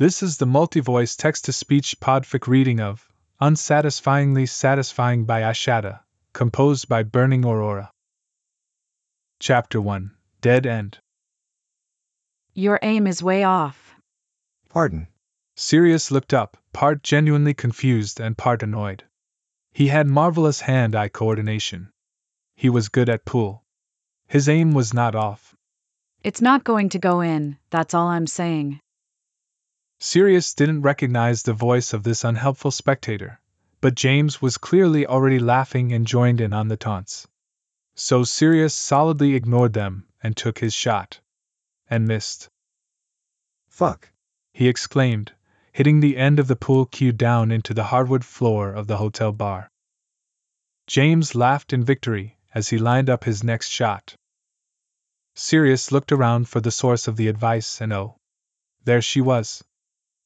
This is the multi-voice text-to-speech podfic reading of Unsatisfyingly Satisfying by ashata, composed by Burning Aurora. Chapter 1 Dead End Your aim is way off. Pardon. Sirius looked up, part genuinely confused and part annoyed. He had marvelous hand eye coordination. He was good at pool. His aim was not off. It's not going to go in, that's all I'm saying. Sirius didn't recognize the voice of this unhelpful spectator, but James was clearly already laughing and joined in on the taunts. So Sirius solidly ignored them and took his shot. And missed. Fuck. He exclaimed, hitting the end of the pool cue down into the hardwood floor of the hotel bar. James laughed in victory as he lined up his next shot. Sirius looked around for the source of the advice, and oh, there she was,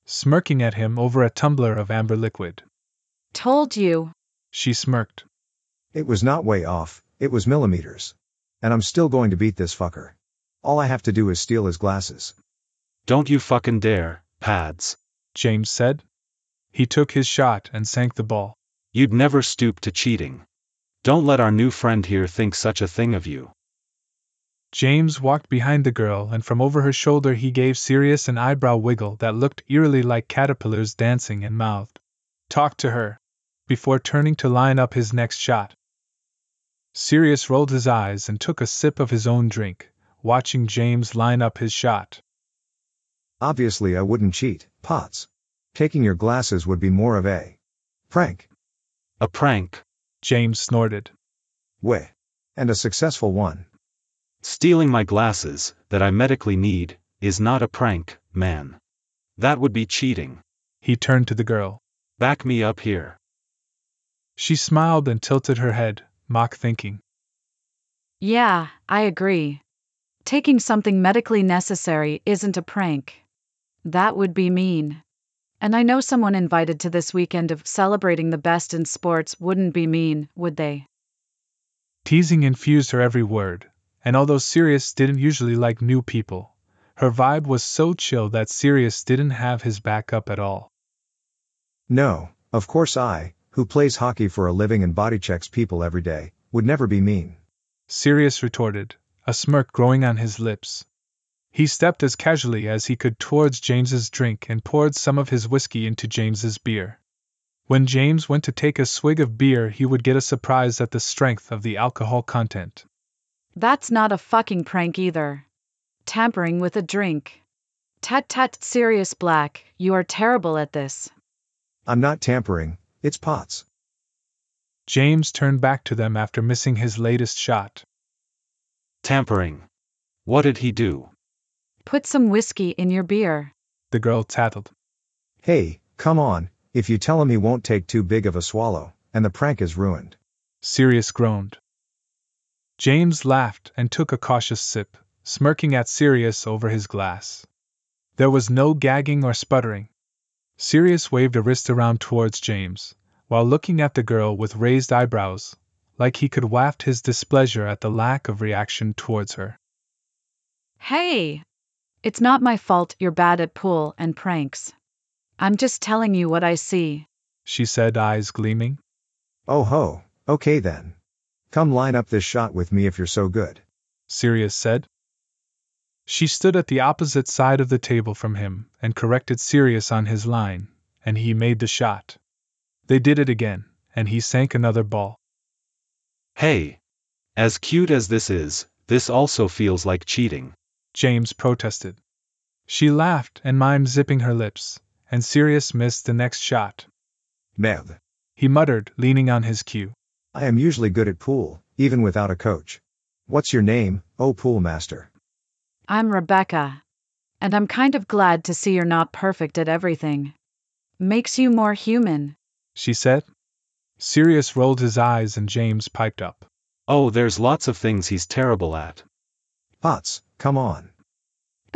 smirking at him over a tumbler of amber liquid. Told you. She smirked. It was not way off, it was millimeters. And I'm still going to beat this fucker. All I have to do is steal his glasses. Don't you fucking dare, pads. James said. He took his shot and sank the ball. You'd never stoop to cheating. Don't let our new friend here think such a thing of you. James walked behind the girl, and from over her shoulder he gave Sirius an eyebrow wiggle that looked eerily like caterpillars dancing and mouthed, Talk to her, before turning to line up his next shot. Sirius rolled his eyes and took a sip of his own drink, watching James line up his shot. Obviously, I wouldn't cheat, Potts. Taking your glasses would be more of a prank. A prank. James snorted. Way. And a successful one. Stealing my glasses, that I medically need, is not a prank, man. That would be cheating. He turned to the girl. Back me up here. She smiled and tilted her head, mock thinking. Yeah, I agree. Taking something medically necessary isn't a prank. That would be mean. And I know someone invited to this weekend of celebrating the best in sports wouldn't be mean, would they? Teasing infused her every word, and although Sirius didn't usually like new people, her vibe was so chill that Sirius didn't have his back up at all. No, of course I, who plays hockey for a living and body checks people every day, would never be mean. Sirius retorted, a smirk growing on his lips. He stepped as casually as he could towards James's drink and poured some of his whiskey into James's beer. When James went to take a swig of beer, he would get a surprise at the strength of the alcohol content. That's not a fucking prank either. Tampering with a drink. Tut tut, Sirius Black, you are terrible at this. I'm not tampering, it's Potts. James turned back to them after missing his latest shot. Tampering. What did he do? Put some whiskey in your beer. The girl tattled. Hey, come on, if you tell him he won't take too big of a swallow, and the prank is ruined. Sirius groaned. James laughed and took a cautious sip, smirking at Sirius over his glass. There was no gagging or sputtering. Sirius waved a wrist around towards James, while looking at the girl with raised eyebrows, like he could waft his displeasure at the lack of reaction towards her. Hey! It's not my fault you're bad at pool and pranks. I'm just telling you what I see. She said, eyes gleaming. Oh ho, okay then. Come line up this shot with me if you're so good. Sirius said. She stood at the opposite side of the table from him and corrected Sirius on his line, and he made the shot. They did it again, and he sank another ball. Hey! As cute as this is, this also feels like cheating. James protested. She laughed and mimed zipping her lips, and Sirius missed the next shot. Merde. He muttered, leaning on his cue. I am usually good at pool, even without a coach. What's your name, oh pool master? I'm Rebecca. And I'm kind of glad to see you're not perfect at everything. Makes you more human. She said. Sirius rolled his eyes and James piped up. Oh, there's lots of things he's terrible at. Potts, come on.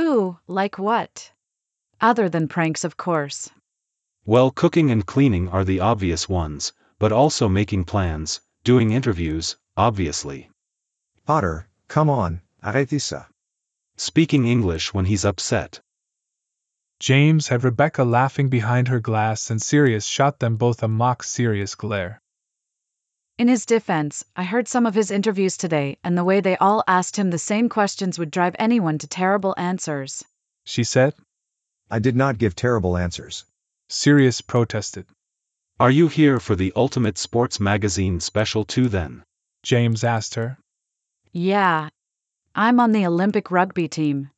Ooh, like what? Other than pranks, of course. Well, cooking and cleaning are the obvious ones, but also making plans, doing interviews, obviously. Potter, come on, arrêtez ça. Speaking English when he's upset. James had Rebecca laughing behind her glass, and Sirius shot them both a mock serious glare. In his defense, I heard some of his interviews today, and the way they all asked him the same questions would drive anyone to terrible answers. She said. I did not give terrible answers. Sirius protested. Are you here for the Ultimate Sports Magazine special two then? James asked her. Yeah. I'm on the Olympic rugby team.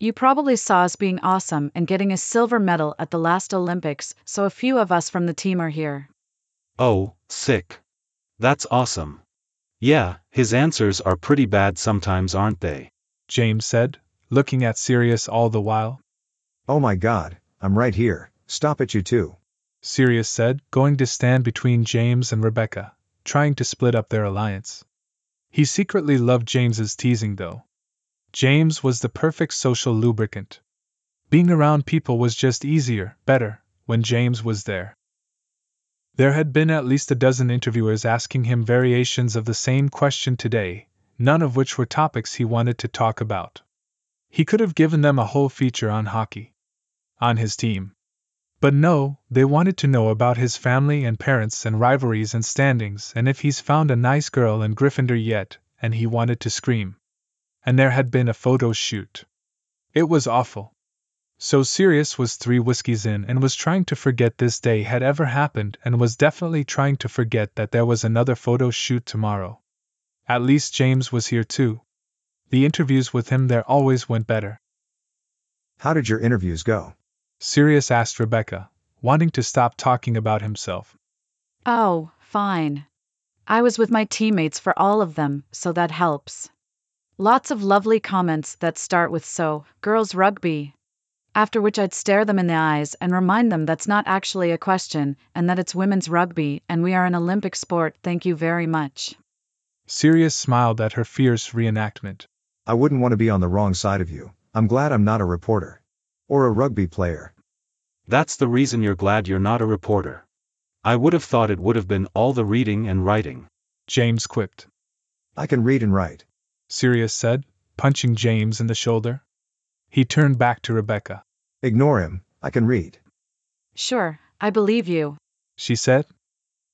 You probably saw us being awesome and getting a silver medal at the last Olympics, so a few of us from the team are here. Oh, sick. That's awesome. Yeah, his answers are pretty bad sometimes, aren't they? James said, looking at Sirius all the while. Oh my god, I'm right here, stop it you too. Sirius said, going to stand between James and Rebecca, trying to split up their alliance. He secretly loved James's teasing though. James was the perfect social lubricant. Being around people was just easier, better, when James was there. There had been at least a dozen interviewers asking him variations of the same question today, none of which were topics he wanted to talk about. He could have given them a whole feature on hockey. On his team. But no, they wanted to know about his family and parents and rivalries and standings and if he's found a nice girl in Gryffindor yet, and he wanted to scream. And there had been a photo shoot. It was awful. So Sirius was three whiskeys in and was trying to forget this day had ever happened and was definitely trying to forget that there was another photo shoot tomorrow. At least James was here too. The interviews with him there always went better. How did your interviews go? Sirius asked Rebecca, wanting to stop talking about himself. Oh, fine. I was with my teammates for all of them, so that helps. Lots of lovely comments that start with so, girls rugby. After which I'd stare them in the eyes and remind them that's not actually a question, and that it's women's rugby, and we are an Olympic sport, thank you very much. Sirius smiled at her fierce reenactment. I wouldn't want to be on the wrong side of you. I'm glad I'm not a reporter. Or a rugby player. That's the reason you're glad you're not a reporter. I would have thought it would have been all the reading and writing. James quipped. I can read and write. Sirius said, punching James in the shoulder. He turned back to Rebecca. Ignore him, I can read. Sure, I believe you. She said.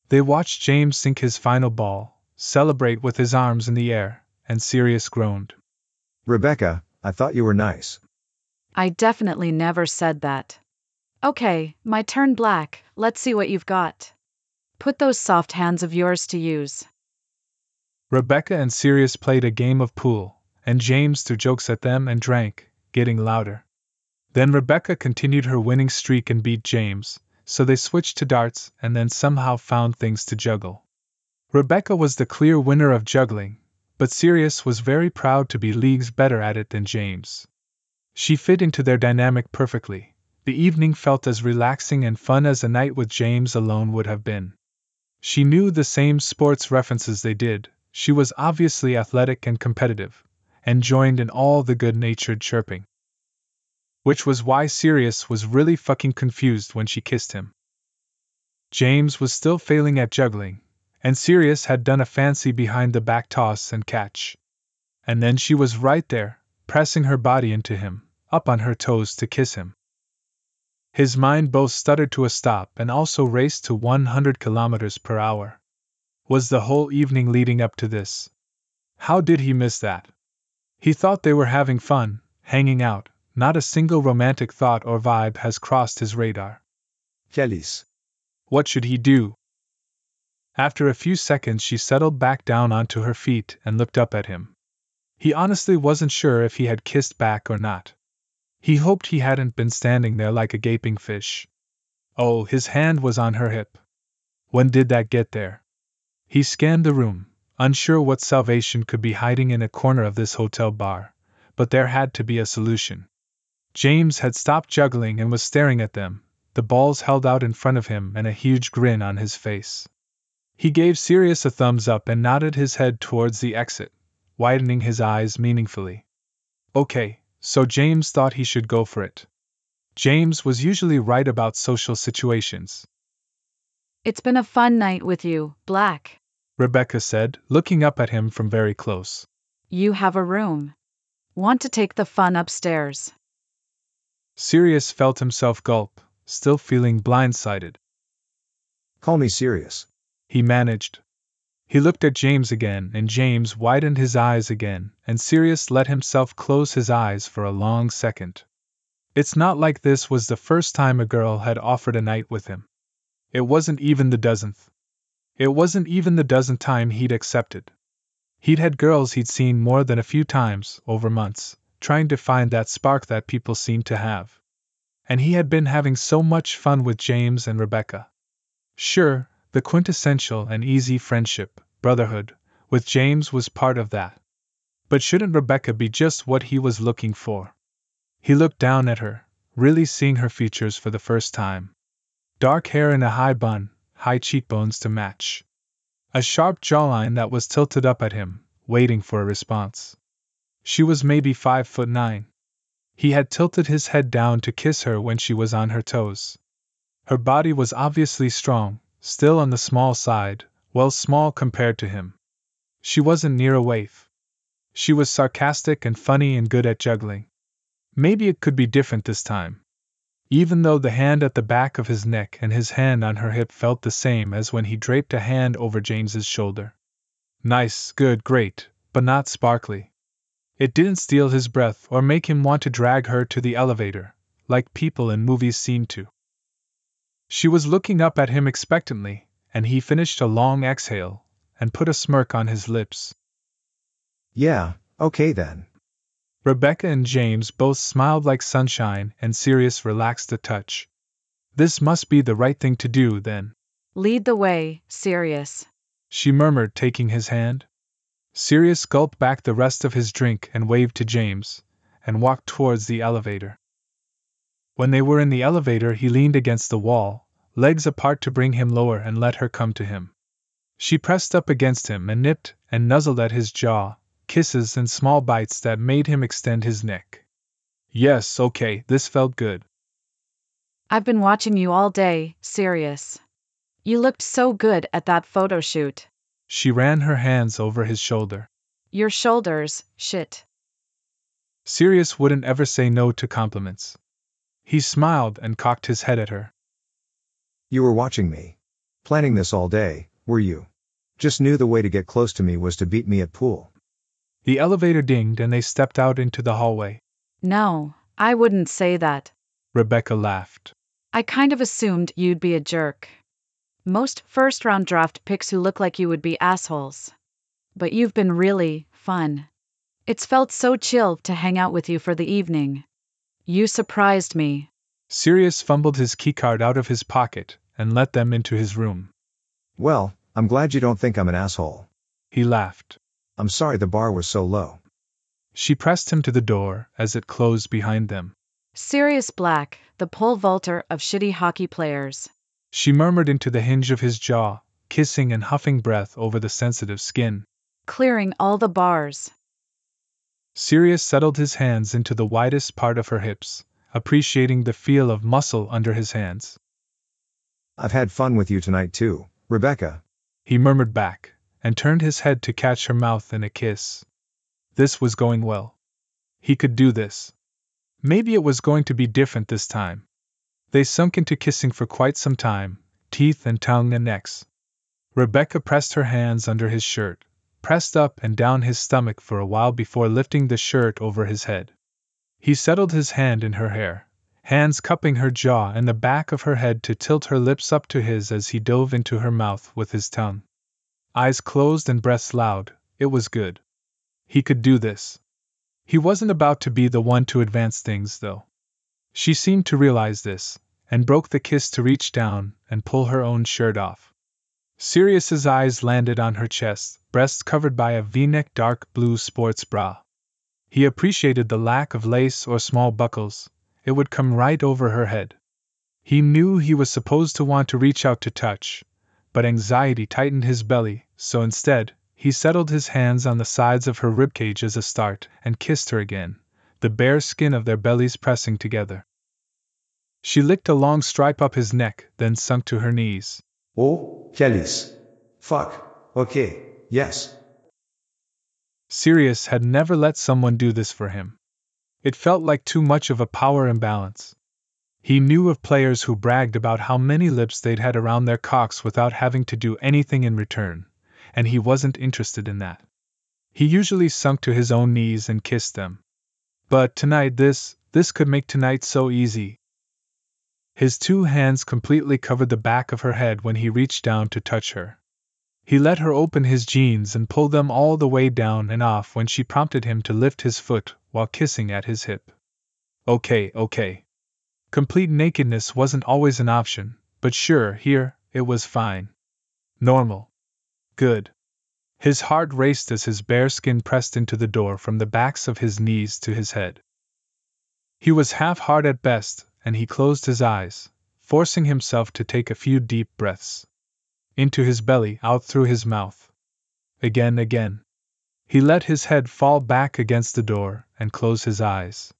They watched James sink his final ball, celebrate with his arms in the air, and Sirius groaned. Rebecca, I thought you were nice. I definitely never said that. Okay, my turn, Black. Let's see what you've got. Put those soft hands of yours to use. Rebecca and Sirius played a game of pool, and James threw jokes at them and drank, getting louder. Then Rebecca continued her winning streak and beat James, so they switched to darts and then somehow found things to juggle. Rebecca was the clear winner of juggling, but Sirius was very proud to be leagues better at it than James. She fit into their dynamic perfectly. The evening felt as relaxing and fun as a night with James alone would have been. She knew the same sports references they did, she was obviously athletic and competitive, and joined in all the good natured chirping. Which was why Sirius was really fucking confused when she kissed him. James was still failing at juggling, and Sirius had done a fancy behind the back toss and catch. And then she was right there, pressing her body into him, up on her toes to kiss him. His mind both stuttered to a stop and also raced to 100 kilometers per hour. Was the whole evening leading up to this? How did he miss that? He thought they were having fun, hanging out, not a single romantic thought or vibe has crossed his radar. Kellys. What should he do? After a few seconds, she settled back down onto her feet and looked up at him. He honestly wasn't sure if he had kissed back or not. He hoped he hadn't been standing there like a gaping fish. Oh, his hand was on her hip. When did that get there? He scanned the room, unsure what salvation could be hiding in a corner of this hotel bar, but there had to be a solution. James had stopped juggling and was staring at them, the balls held out in front of him and a huge grin on his face. He gave Sirius a thumbs up and nodded his head towards the exit, widening his eyes meaningfully. Okay, so James thought he should go for it. James was usually right about social situations. It's been a fun night with you, Black. Rebecca said, looking up at him from very close. You have a room. Want to take the fun upstairs? Sirius felt himself gulp, still feeling blindsided. Call me Sirius. He managed. He looked at James again, and James widened his eyes again, and Sirius let himself close his eyes for a long second. It's not like this was the first time a girl had offered a night with him. It wasn't even the dozenth. It wasn't even the dozenth time he'd accepted. He'd had girls he'd seen more than a few times, over months, trying to find that spark that people seemed to have. And he had been having so much fun with James and Rebecca. Sure, the quintessential and easy friendship, brotherhood, with James was part of that. But shouldn't Rebecca be just what he was looking for? He looked down at her, really seeing her features for the first time. Dark hair in a high bun, high cheekbones to match. A sharp jawline that was tilted up at him, waiting for a response. She was maybe five foot nine. He had tilted his head down to kiss her when she was on her toes. Her body was obviously strong, Still on the small side, well, small compared to him. She wasn't near a waif. She was sarcastic and funny and good at juggling. Maybe it could be different this time. Even though the hand at the back of his neck and his hand on her hip felt the same as when he draped a hand over James's shoulder. Nice, good, great, but not sparkly. It didn't steal his breath or make him want to drag her to the elevator, like people in movies seem to. She was looking up at him expectantly, and he finished a long exhale and put a smirk on his lips. Yeah, okay then. Rebecca and James both smiled like sunshine, and Sirius relaxed a touch. This must be the right thing to do, then. Lead the way, Sirius. She murmured, taking his hand. Sirius gulped back the rest of his drink and waved to James, and walked towards the elevator. When they were in the elevator, he leaned against the wall, legs apart to bring him lower and let her come to him. She pressed up against him and nipped and nuzzled at his jaw, kisses and small bites that made him extend his neck. Yes, okay, this felt good. I've been watching you all day, Sirius. You looked so good at that photo shoot. She ran her hands over his shoulder. Your shoulders, shit. Sirius wouldn't ever say no to compliments. He smiled and cocked his head at her. You were watching me. Planning this all day, were you? Just knew the way to get close to me was to beat me at pool. The elevator dinged and they stepped out into the hallway. No, I wouldn't say that. Rebecca laughed. I kind of assumed you'd be a jerk. Most first round draft picks who look like you would be assholes. But you've been really fun. It's felt so chill to hang out with you for the evening. You surprised me. Sirius fumbled his keycard out of his pocket and let them into his room. Well, I'm glad you don't think I'm an asshole. He laughed. I'm sorry the bar was so low. She pressed him to the door as it closed behind them. Sirius Black, the pole vaulter of shitty hockey players. She murmured into the hinge of his jaw, kissing and huffing breath over the sensitive skin. Clearing all the bars. Sirius settled his hands into the widest part of her hips, appreciating the feel of muscle under his hands. I've had fun with you tonight too, Rebecca. He murmured back, and turned his head to catch her mouth in a kiss. This was going well. He could do this. Maybe it was going to be different this time. They sunk into kissing for quite some time, teeth and tongue and necks. Rebecca pressed her hands under his shirt, pressed up and down his stomach for a while before lifting the shirt over his head. He settled his hand in her hair, hands cupping her jaw and the back of her head to tilt her lips up to his as he dove into her mouth with his tongue. Eyes closed and breaths loud, it was good. He could do this. He wasn't about to be the one to advance things, though. She seemed to realize this, and broke the kiss to reach down and pull her own shirt off. Sirius's eyes landed on her chest, breast covered by a v-neck dark blue sports bra. He appreciated the lack of lace or small buckles, it would come right over her head. He knew he was supposed to want to reach out to touch, but anxiety tightened his belly, so instead, he settled his hands on the sides of her ribcage as a start and kissed her again, the bare skin of their bellies pressing together. She licked a long stripe up his neck, then sunk to her knees. Oh, Kellys. Fuck. Okay. Yes. Sirius had never let someone do this for him. It felt like too much of a power imbalance. He knew of players who bragged about how many lips they'd had around their cocks without having to do anything in return, and he wasn't interested in that. He usually sunk to his own knees and kissed them. But tonight, this, this could make tonight so easy. His two hands completely covered the back of her head when he reached down to touch her. He let her open his jeans and pull them all the way down and off when she prompted him to lift his foot while kissing at his hip. Okay, okay. Complete nakedness wasn't always an option, but sure, here, it was fine. Normal. Good. His heart raced as his bare skin pressed into the door from the backs of his knees to his head. He was half hard at best, and he closed his eyes, forcing himself to take a few deep breaths. Into his belly, out through his mouth. Again, again. He let his head fall back against the door and close his eyes.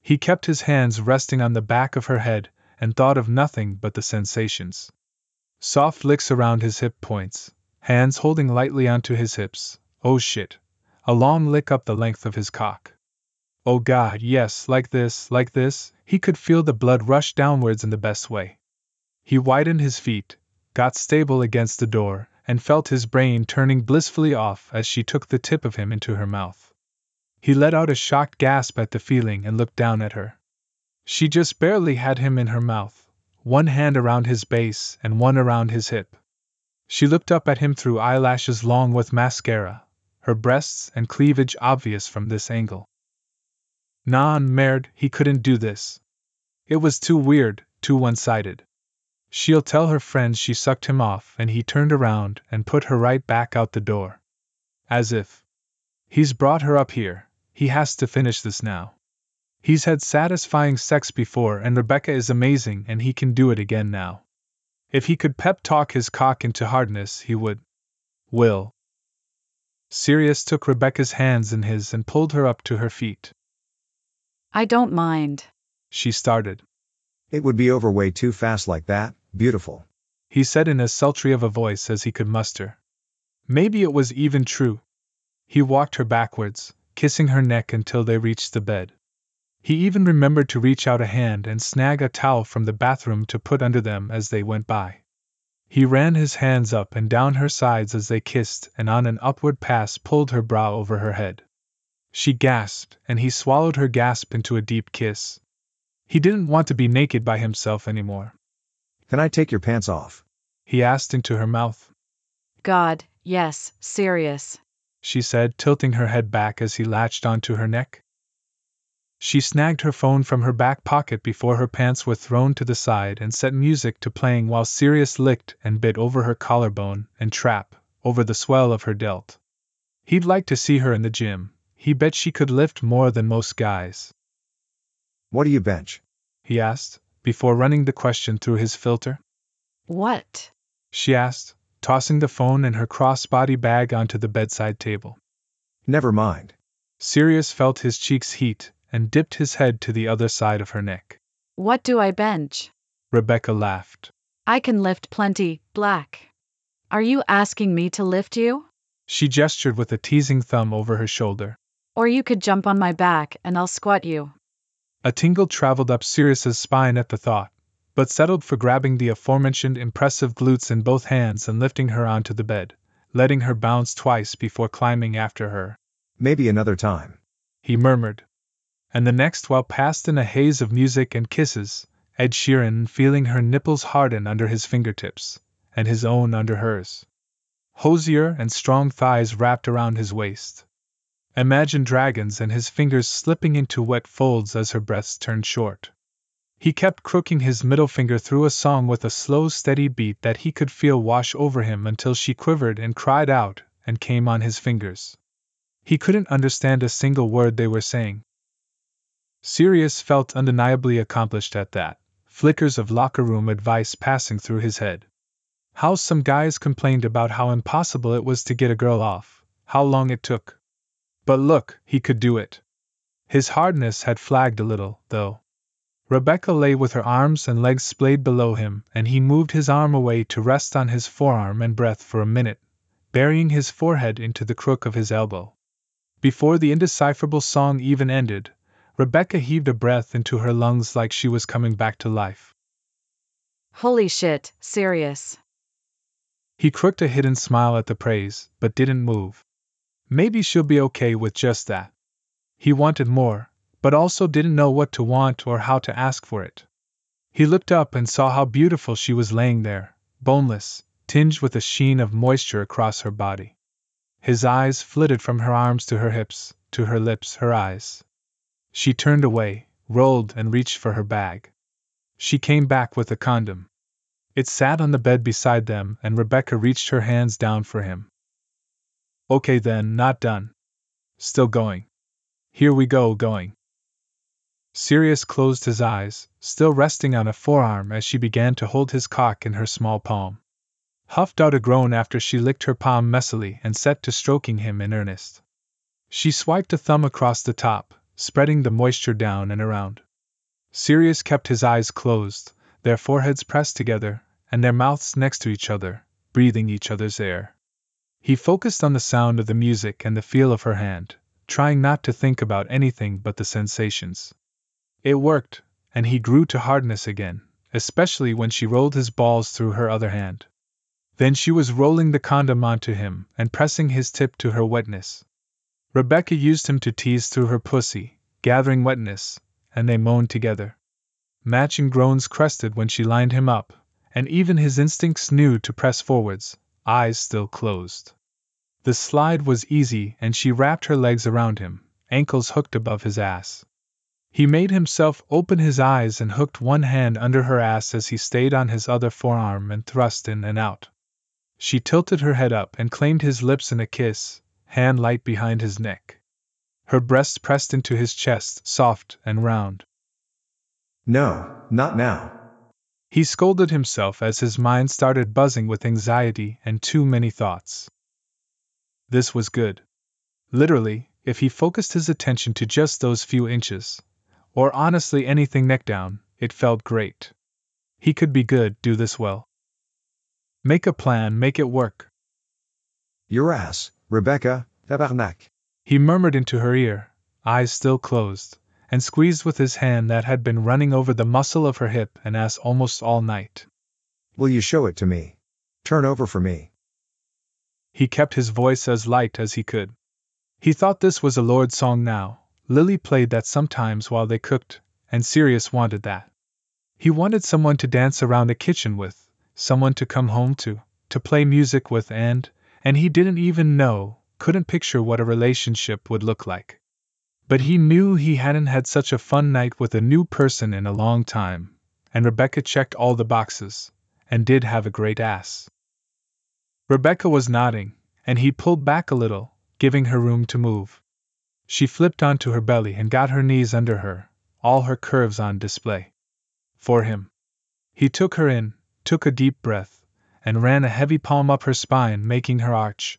He kept his hands resting on the back of her head and thought of nothing but the sensations. Soft licks around his hip points, hands holding lightly onto his hips. Oh shit. A long lick up the length of his cock. Oh god, yes, like this, like this, he could feel the blood rush downwards in the best way. He widened his feet, got stable against the door, and felt his brain turning blissfully off as she took the tip of him into her mouth. He let out a shocked gasp at the feeling and looked down at her. She just barely had him in her mouth, one hand around his base and one around his hip. She looked up at him through eyelashes long with mascara, her breasts and cleavage obvious from this angle. Non merde, he couldn't do this. It was too weird, too one sided. She'll tell her friends she sucked him off, and he turned around and put her right back out the door. As if. He's brought her up here, he has to finish this now. He's had satisfying sex before, and Rebecca is amazing, and he can do it again now. If he could pep talk his cock into hardness, he would. Will. Sirius took Rebecca's hands in his and pulled her up to her feet. I don't mind. She started. It would be over way too fast like that, beautiful. He said in as sultry of a voice as he could muster. Maybe it was even true. He walked her backwards, kissing her neck until they reached the bed. He even remembered to reach out a hand and snag a towel from the bathroom to put under them as they went by. He ran his hands up and down her sides as they kissed and on an upward pass pulled her brow over her head. She gasped, and he swallowed her gasp into a deep kiss. He didn't want to be naked by himself anymore. Can I take your pants off? He asked into her mouth. God, yes, Sirius. She said, tilting her head back as he latched onto her neck. She snagged her phone from her back pocket before her pants were thrown to the side and set music to playing while Sirius licked and bit over her collarbone and trap, over the swell of her delt. He'd like to see her in the gym, he bet she could lift more than most guys. What do you bench? He asked, before running the question through his filter. What? She asked, tossing the phone and her crossbody bag onto the bedside table. Never mind. Sirius felt his cheeks heat and dipped his head to the other side of her neck. What do I bench? Rebecca laughed. I can lift plenty, Black. Are you asking me to lift you? She gestured with a teasing thumb over her shoulder. Or you could jump on my back and I'll squat you. A tingle traveled up Sirius's spine at the thought, but settled for grabbing the aforementioned impressive glutes in both hands and lifting her onto the bed, letting her bounce twice before climbing after her. Maybe another time. He murmured. And the next while passed in a haze of music and kisses, Ed Sheeran feeling her nipples harden under his fingertips, and his own under hers. Hozier and strong thighs wrapped around his waist. Imagine dragons and his fingers slipping into wet folds as her breaths turned short. He kept crooking his middle finger through a song with a slow, steady beat that he could feel wash over him until she quivered and cried out and came on his fingers. He couldn't understand a single word they were saying. Sirius felt undeniably accomplished at that, flickers of locker room advice passing through his head. How some guys complained about how impossible it was to get a girl off, how long it took. But look, he could do it. His hardness had flagged a little, though. Rebecca lay with her arms and legs splayed below him, and he moved his arm away to rest on his forearm and breath for a minute, burying his forehead into the crook of his elbow. Before the indecipherable song even ended, Rebecca heaved a breath into her lungs like she was coming back to life. Holy shit, Sirius. He crooked a hidden smile at the praise, but didn't move. Maybe she'll be okay with just that. He wanted more, but also didn't know what to want or how to ask for it. He looked up and saw how beautiful she was laying there, boneless, tinged with a sheen of moisture across her body. His eyes flitted from her arms to her hips, to her lips, her eyes. She turned away, rolled, and reached for her bag. She came back with a condom. It sat on the bed beside them, and Rebecca reached her hands down for him. Okay, then, not done. Still going. Here we go, going. Sirius closed his eyes, still resting on a forearm as she began to hold his cock in her small palm. Huffed out a groan after she licked her palm messily and set to stroking him in earnest. She swiped a thumb across the top, spreading the moisture down and around. Sirius kept his eyes closed, their foreheads pressed together, and their mouths next to each other, breathing each other's air. He focused on the sound of the music and the feel of her hand, trying not to think about anything but the sensations. It worked, and he grew to hardness again, especially when she rolled his balls through her other hand. Then she was rolling the condom onto him and pressing his tip to her wetness. Rebecca used him to tease through her pussy, gathering wetness, and they moaned together. Matching groans crested when she lined him up, and even his instincts knew to press forwards, eyes still closed. The slide was easy, and she wrapped her legs around him, ankles hooked above his ass. He made himself open his eyes and hooked one hand under her ass as he stayed on his other forearm and thrust in and out. She tilted her head up and claimed his lips in a kiss, hand light behind his neck her breast pressed into his chest, soft and round. No, not now. He scolded himself as his mind started buzzing with anxiety and too many thoughts. This was good. Literally, if he focused his attention to just those few inches, or honestly anything neck down, it felt great. He could be good, do this well. Make a plan, make it work. Your ass, Rebecca, tabarnak. He murmured into her ear, eyes still closed, and squeezed with his hand that had been running over the muscle of her hip and ass almost all night. Will you show it to me? Turn over for me. He kept his voice as light as he could. He thought this was a Lorde song now. Lily played that sometimes while they cooked, and Sirius wanted that. He wanted someone to dance around the kitchen with, someone to come home to, to play music with, and, and he didn't even know, couldn't picture what a relationship would look like. But he knew he hadn't had such a fun night with a new person in a long time, and Rebecca checked all the boxes, and did have a great ass. Rebecca was nodding, and he pulled back a little, giving her room to move. She flipped onto her belly and got her knees under her, all her curves on display. For him. He took her in, took a deep breath, and ran a heavy palm up her spine, making her arch.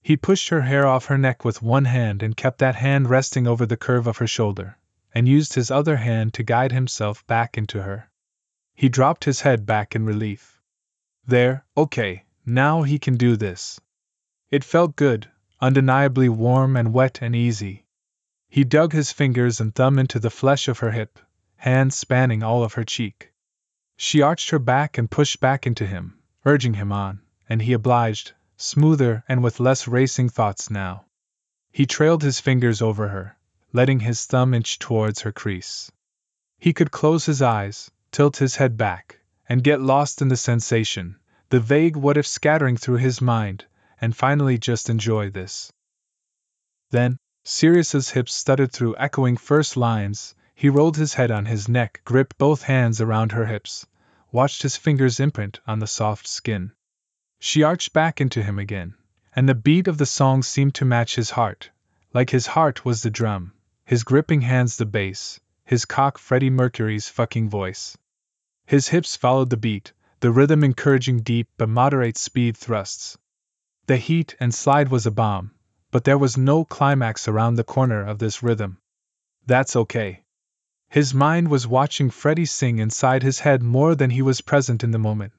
He pushed her hair off her neck with one hand and kept that hand resting over the curve of her shoulder, and used his other hand to guide himself back into her. He dropped his head back in relief. There, okay, now he can do this. It felt good, undeniably warm and wet and easy. He dug his fingers and thumb into the flesh of her hip, hands spanning all of her cheek. She arched her back and pushed back into him, urging him on, and he obliged, smoother and with less racing thoughts now. He trailed his fingers over her, letting his thumb inch towards her crease. He could close his eyes, tilt his head back, and get lost in the sensation, the vague what if scattering through his mind, and finally just enjoy this. Then, Sirius's hips stuttered through echoing first lines, he rolled his head on his neck, gripped both hands around her hips, watched his fingers imprint on the soft skin. She arched back into him again, and the beat of the song seemed to match his heart, like his heart was the drum, his gripping hands the bass, his cock Freddie Mercury's fucking voice. His hips followed the beat, the rhythm encouraging deep but moderate speed thrusts. The heat and slide was a bomb, but there was no climax around the corner of this rhythm. That's okay. His mind was watching Freddie sing inside his head more than he was present in the moment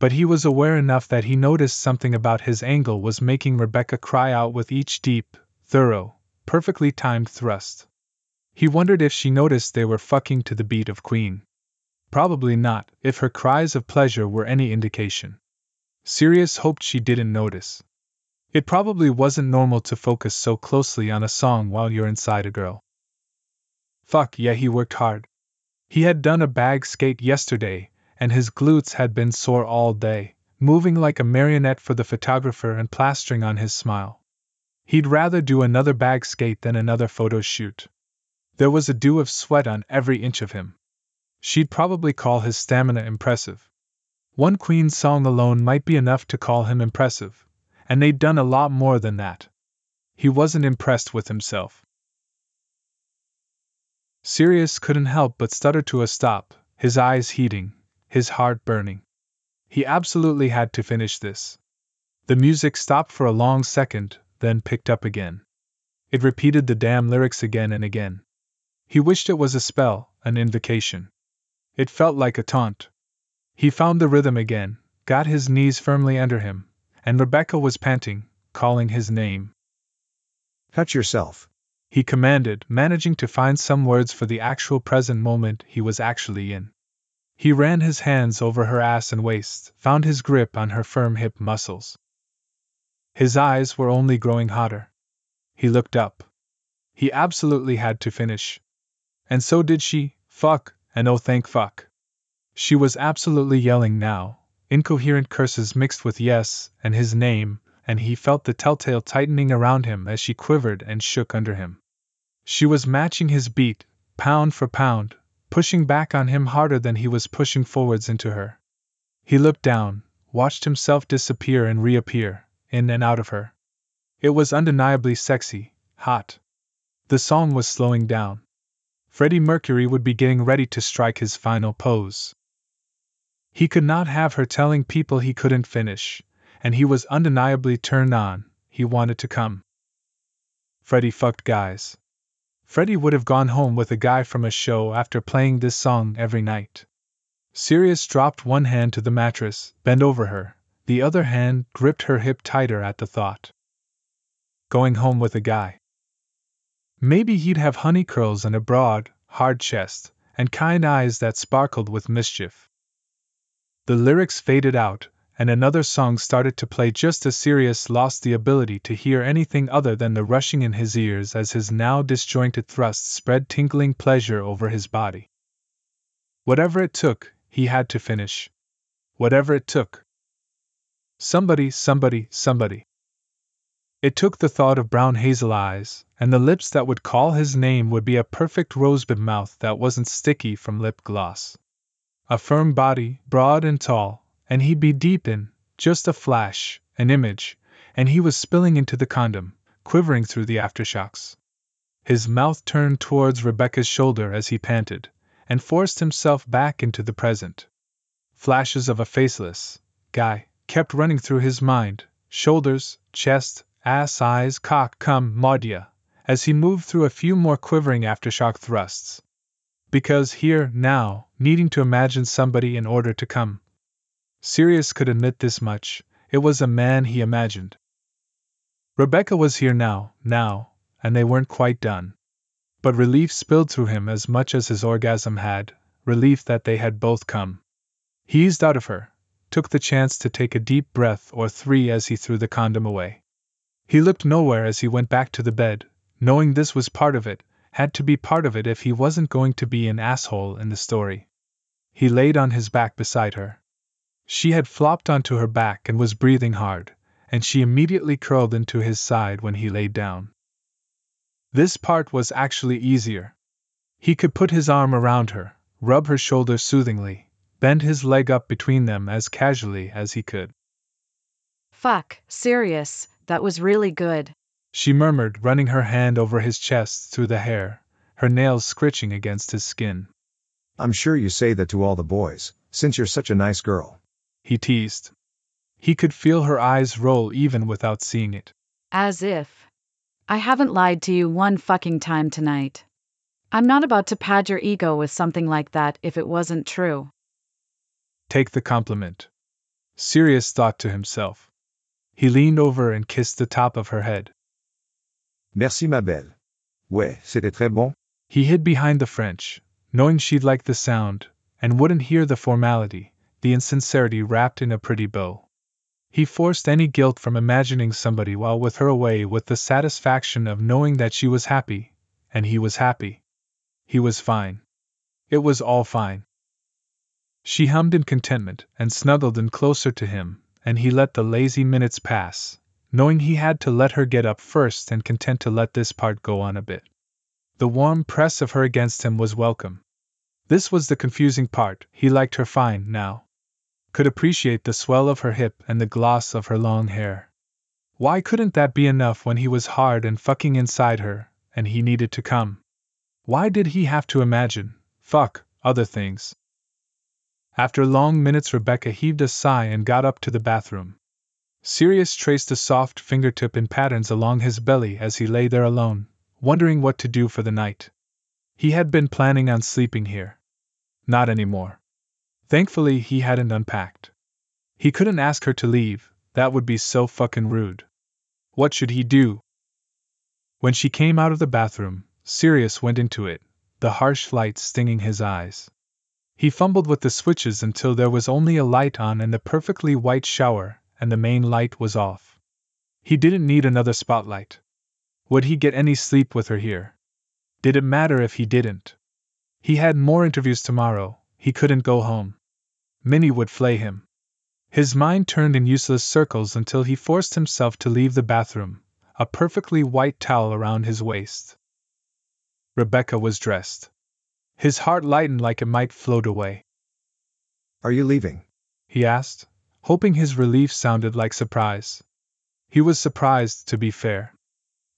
but he was aware enough that he noticed something about his angle was making Rebecca cry out with each deep, thorough, perfectly timed thrust. He wondered if she noticed they were fucking to the beat of Queen. Probably not, if her cries of pleasure were any indication. Sirius hoped she didn't notice. It probably wasn't normal to focus so closely on a song while you're inside a girl. Fuck yeah, he worked hard. He had done a bag skate yesterday, and his glutes had been sore all day, moving like a marionette for the photographer and plastering on his smile. He'd rather do another bag skate than another photo shoot. There was a dew of sweat on every inch of him. She'd probably call his stamina impressive. One Queen's song alone might be enough to call him impressive, and they'd done a lot more than that. He wasn't impressed with himself. Sirius couldn't help but stutter to a stop, his eyes heating, his heart burning. He absolutely had to finish this. The music stopped for a long second, then picked up again. It repeated the damn lyrics again and again. He wished it was a spell, an invocation. It felt like a taunt. He found the rhythm again, got his knees firmly under him, and Rebecca was panting, calling his name. Touch yourself he commanded, managing to find some words for the actual present moment he was actually in. He ran his hands over her ass and waist, found his grip on her firm hip muscles. His eyes were only growing hotter. He looked up. He absolutely had to finish. And so did she, fuck, and oh thank fuck. She was absolutely yelling now, incoherent curses mixed with yes and his name, and he felt the telltale tightening around him as she quivered and shook under him. She was matching his beat, pound for pound, pushing back on him harder than he was pushing forwards into her. He looked down, watched himself disappear and reappear, in and out of her. It was undeniably sexy, hot. The song was slowing down. Freddie Mercury would be getting ready to strike his final pose. He could not have her telling people he couldn't finish, and he was undeniably turned on, he wanted to come. Freddie fucked guys. Freddie would have gone home with a guy from a show after playing this song every night. Sirius dropped one hand to the mattress, bent over her, the other hand gripped her hip tighter at the thought. Going home with a guy. Maybe he'd have honey curls and a broad, hard chest, and kind eyes that sparkled with mischief. The lyrics faded out, and another song started to play just as Sirius lost the ability to hear anything other than the rushing in his ears as his now disjointed thrusts spread tingling pleasure over his body. Whatever it took, he had to finish. Whatever it took. Somebody, somebody, somebody. It took the thought of brown hazel eyes, and the lips that would call his name would be a perfect rosebud mouth that wasn't sticky from lip gloss. A firm body, broad and tall, and he'd be deep in, just a flash, an image, and he was spilling into the condom, quivering through the aftershocks. His mouth turned towards Rebecca's shoulder as he panted, and forced himself back into the present. Flashes of a faceless guy kept running through his mind shoulders, chest, ass, eyes, cock, cum, Maudia, as he moved through a few more quivering aftershock thrusts. Because here, now, needing to imagine somebody in order to come, Sirius could admit this much it was a man he imagined. Rebecca was here now, now, and they weren't quite done. But relief spilled through him as much as his orgasm had, relief that they had both come. He eased out of her, took the chance to take a deep breath or three as he threw the condom away. He looked nowhere as he went back to the bed, knowing this was part of it, had to be part of it if he wasn't going to be an asshole in the story. He laid on his back beside her. She had flopped onto her back and was breathing hard, and she immediately curled into his side when he lay down. This part was actually easier. He could put his arm around her, rub her shoulder soothingly, bend his leg up between them as casually as he could. Fuck, Sirius, that was really good. She murmured, running her hand over his chest through the hair, her nails scritching against his skin. I'm sure you say that to all the boys, since you're such a nice girl he teased. He could feel her eyes roll even without seeing it. As if. I haven't lied to you one fucking time tonight. I'm not about to pad your ego with something like that if it wasn't true. Take the compliment. Sirius thought to himself. He leaned over and kissed the top of her head. Merci ma belle. Ouais, c'était très bon. He hid behind the French, knowing she'd like the sound, and wouldn't hear the formality, the insincerity wrapped in a pretty bow. He forced any guilt from imagining somebody while with her away with the satisfaction of knowing that she was happy, and he was happy. He was fine. It was all fine. She hummed in contentment and snuggled in closer to him, and he let the lazy minutes pass, knowing he had to let her get up first and content to let this part go on a bit. The warm press of her against him was welcome. This was the confusing part, he liked her fine now. Could appreciate the swell of her hip and the gloss of her long hair. Why couldn't that be enough when he was hard and fucking inside her, and he needed to come? Why did he have to imagine, fuck, other things? After long minutes, Rebecca heaved a sigh and got up to the bathroom. Sirius traced a soft fingertip in patterns along his belly as he lay there alone, wondering what to do for the night. He had been planning on sleeping here. Not anymore. Thankfully, he hadn't unpacked. He couldn't ask her to leave, that would be so fucking rude. What should he do? When she came out of the bathroom, Sirius went into it, the harsh light stinging his eyes. He fumbled with the switches until there was only a light on and a perfectly white shower, and the main light was off. He didn't need another spotlight. Would he get any sleep with her here? Did it matter if he didn't? He had more interviews tomorrow, he couldn't go home. Minnie would flay him. His mind turned in useless circles until he forced himself to leave the bathroom, a perfectly white towel around his waist. Rebecca was dressed. His heart lightened like it might float away. Are you leaving? He asked, hoping his relief sounded like surprise. He was surprised, to be fair.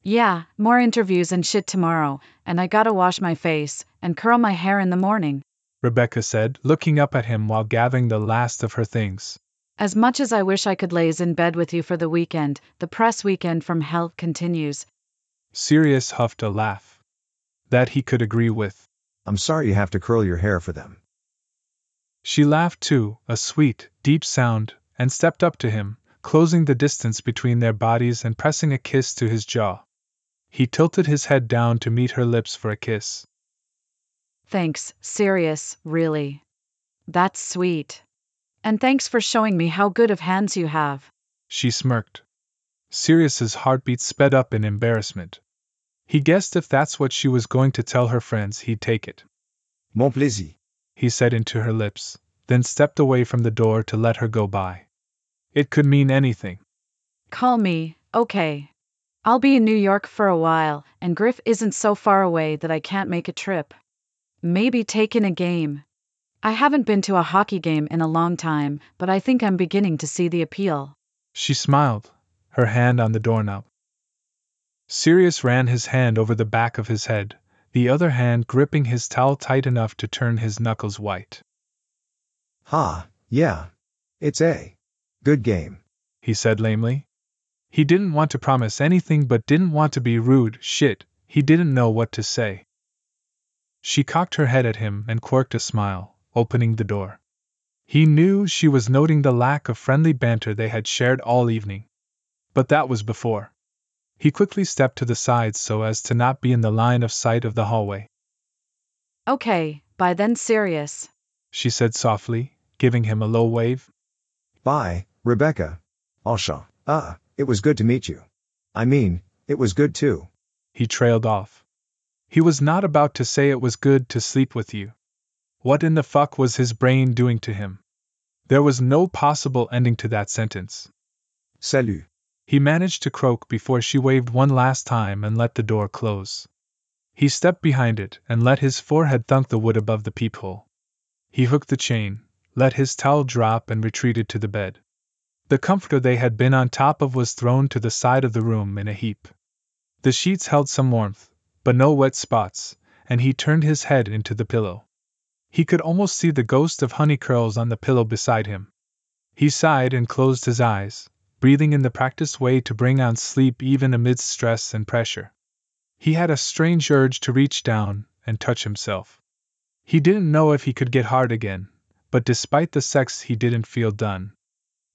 Yeah, more interviews and shit tomorrow, and I gotta wash my face and curl my hair in the morning. Rebecca said, looking up at him while gathering the last of her things. As much as I wish I could laze in bed with you for the weekend, the press weekend from hell continues. Sirius huffed a laugh that he could agree with. I'm sorry you have to curl your hair for them. She laughed too, a sweet, deep sound, and stepped up to him, closing the distance between their bodies and pressing a kiss to his jaw. He tilted his head down to meet her lips for a kiss. Thanks, Sirius, really. That's sweet. And thanks for showing me how good of hands you have. She smirked. Sirius's heartbeat sped up in embarrassment. He guessed if that's what she was going to tell her friends, he'd take it. Mon plaisir, he said into her lips, then stepped away from the door to let her go by. It could mean anything. Call me, okay. I'll be in New York for a while, and Griff isn't so far away that I can't make a trip. Maybe take in a game. I haven't been to a hockey game in a long time, but I think I'm beginning to see the appeal. She smiled, her hand on the doorknob. Sirius ran his hand over the back of his head, the other hand gripping his towel tight enough to turn his knuckles white. Ha, yeah. It's a good game, he said lamely. He didn't want to promise anything but didn't want to be rude, shit, he didn't know what to say. She cocked her head at him and quirked a smile, opening the door. He knew she was noting the lack of friendly banter they had shared all evening. But that was before. He quickly stepped to the side so as to not be in the line of sight of the hallway. Okay, bye then Sirius, she said softly, giving him a low wave. Bye, Rebecca. Alshaw. Ah, it was good to meet you. I mean, it was good too. He trailed off. He was not about to say it was good to sleep with you. What in the fuck was his brain doing to him? There was no possible ending to that sentence. Salut. He managed to croak before she waved one last time and let the door close. He stepped behind it and let his forehead thunk the wood above the peephole. He hooked the chain, let his towel drop, and retreated to the bed. The comforter they had been on top of was thrown to the side of the room in a heap. The sheets held some warmth, but no wet spots, and he turned his head into the pillow. He could almost see the ghost of honey curls on the pillow beside him. He sighed and closed his eyes, breathing in the practiced way to bring on sleep even amidst stress and pressure. He had a strange urge to reach down and touch himself. He didn't know if he could get hard again, but despite the sex, he didn't feel done.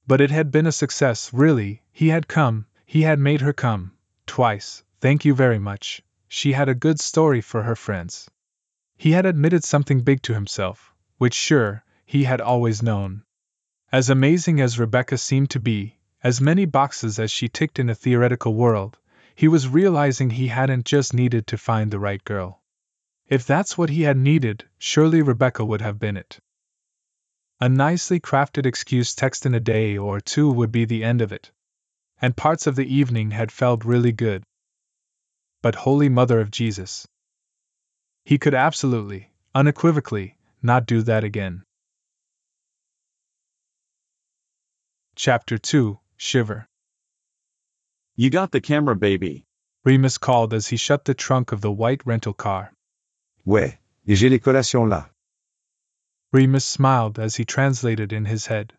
But it had been a success, really, he had come, he had made her come, twice, thank you very much, she had a good story for her friends. He had admitted something big to himself, which sure, he had always known. As amazing as Rebecca seemed to be, as many boxes as she ticked in a theoretical world, he was realizing he hadn't just needed to find the right girl. If that's what he had needed, surely Rebecca would have been it. A nicely crafted excuse text in a day or two would be the end of it. And parts of the evening had felt really good. But Holy Mother of Jesus. He could absolutely, unequivocally, not do that again. Chapter 2 Shiver. You got the camera, baby. Remus called as he shut the trunk of the white rental car. Ouais, et j'ai les collations là. Remus smiled as he translated in his head.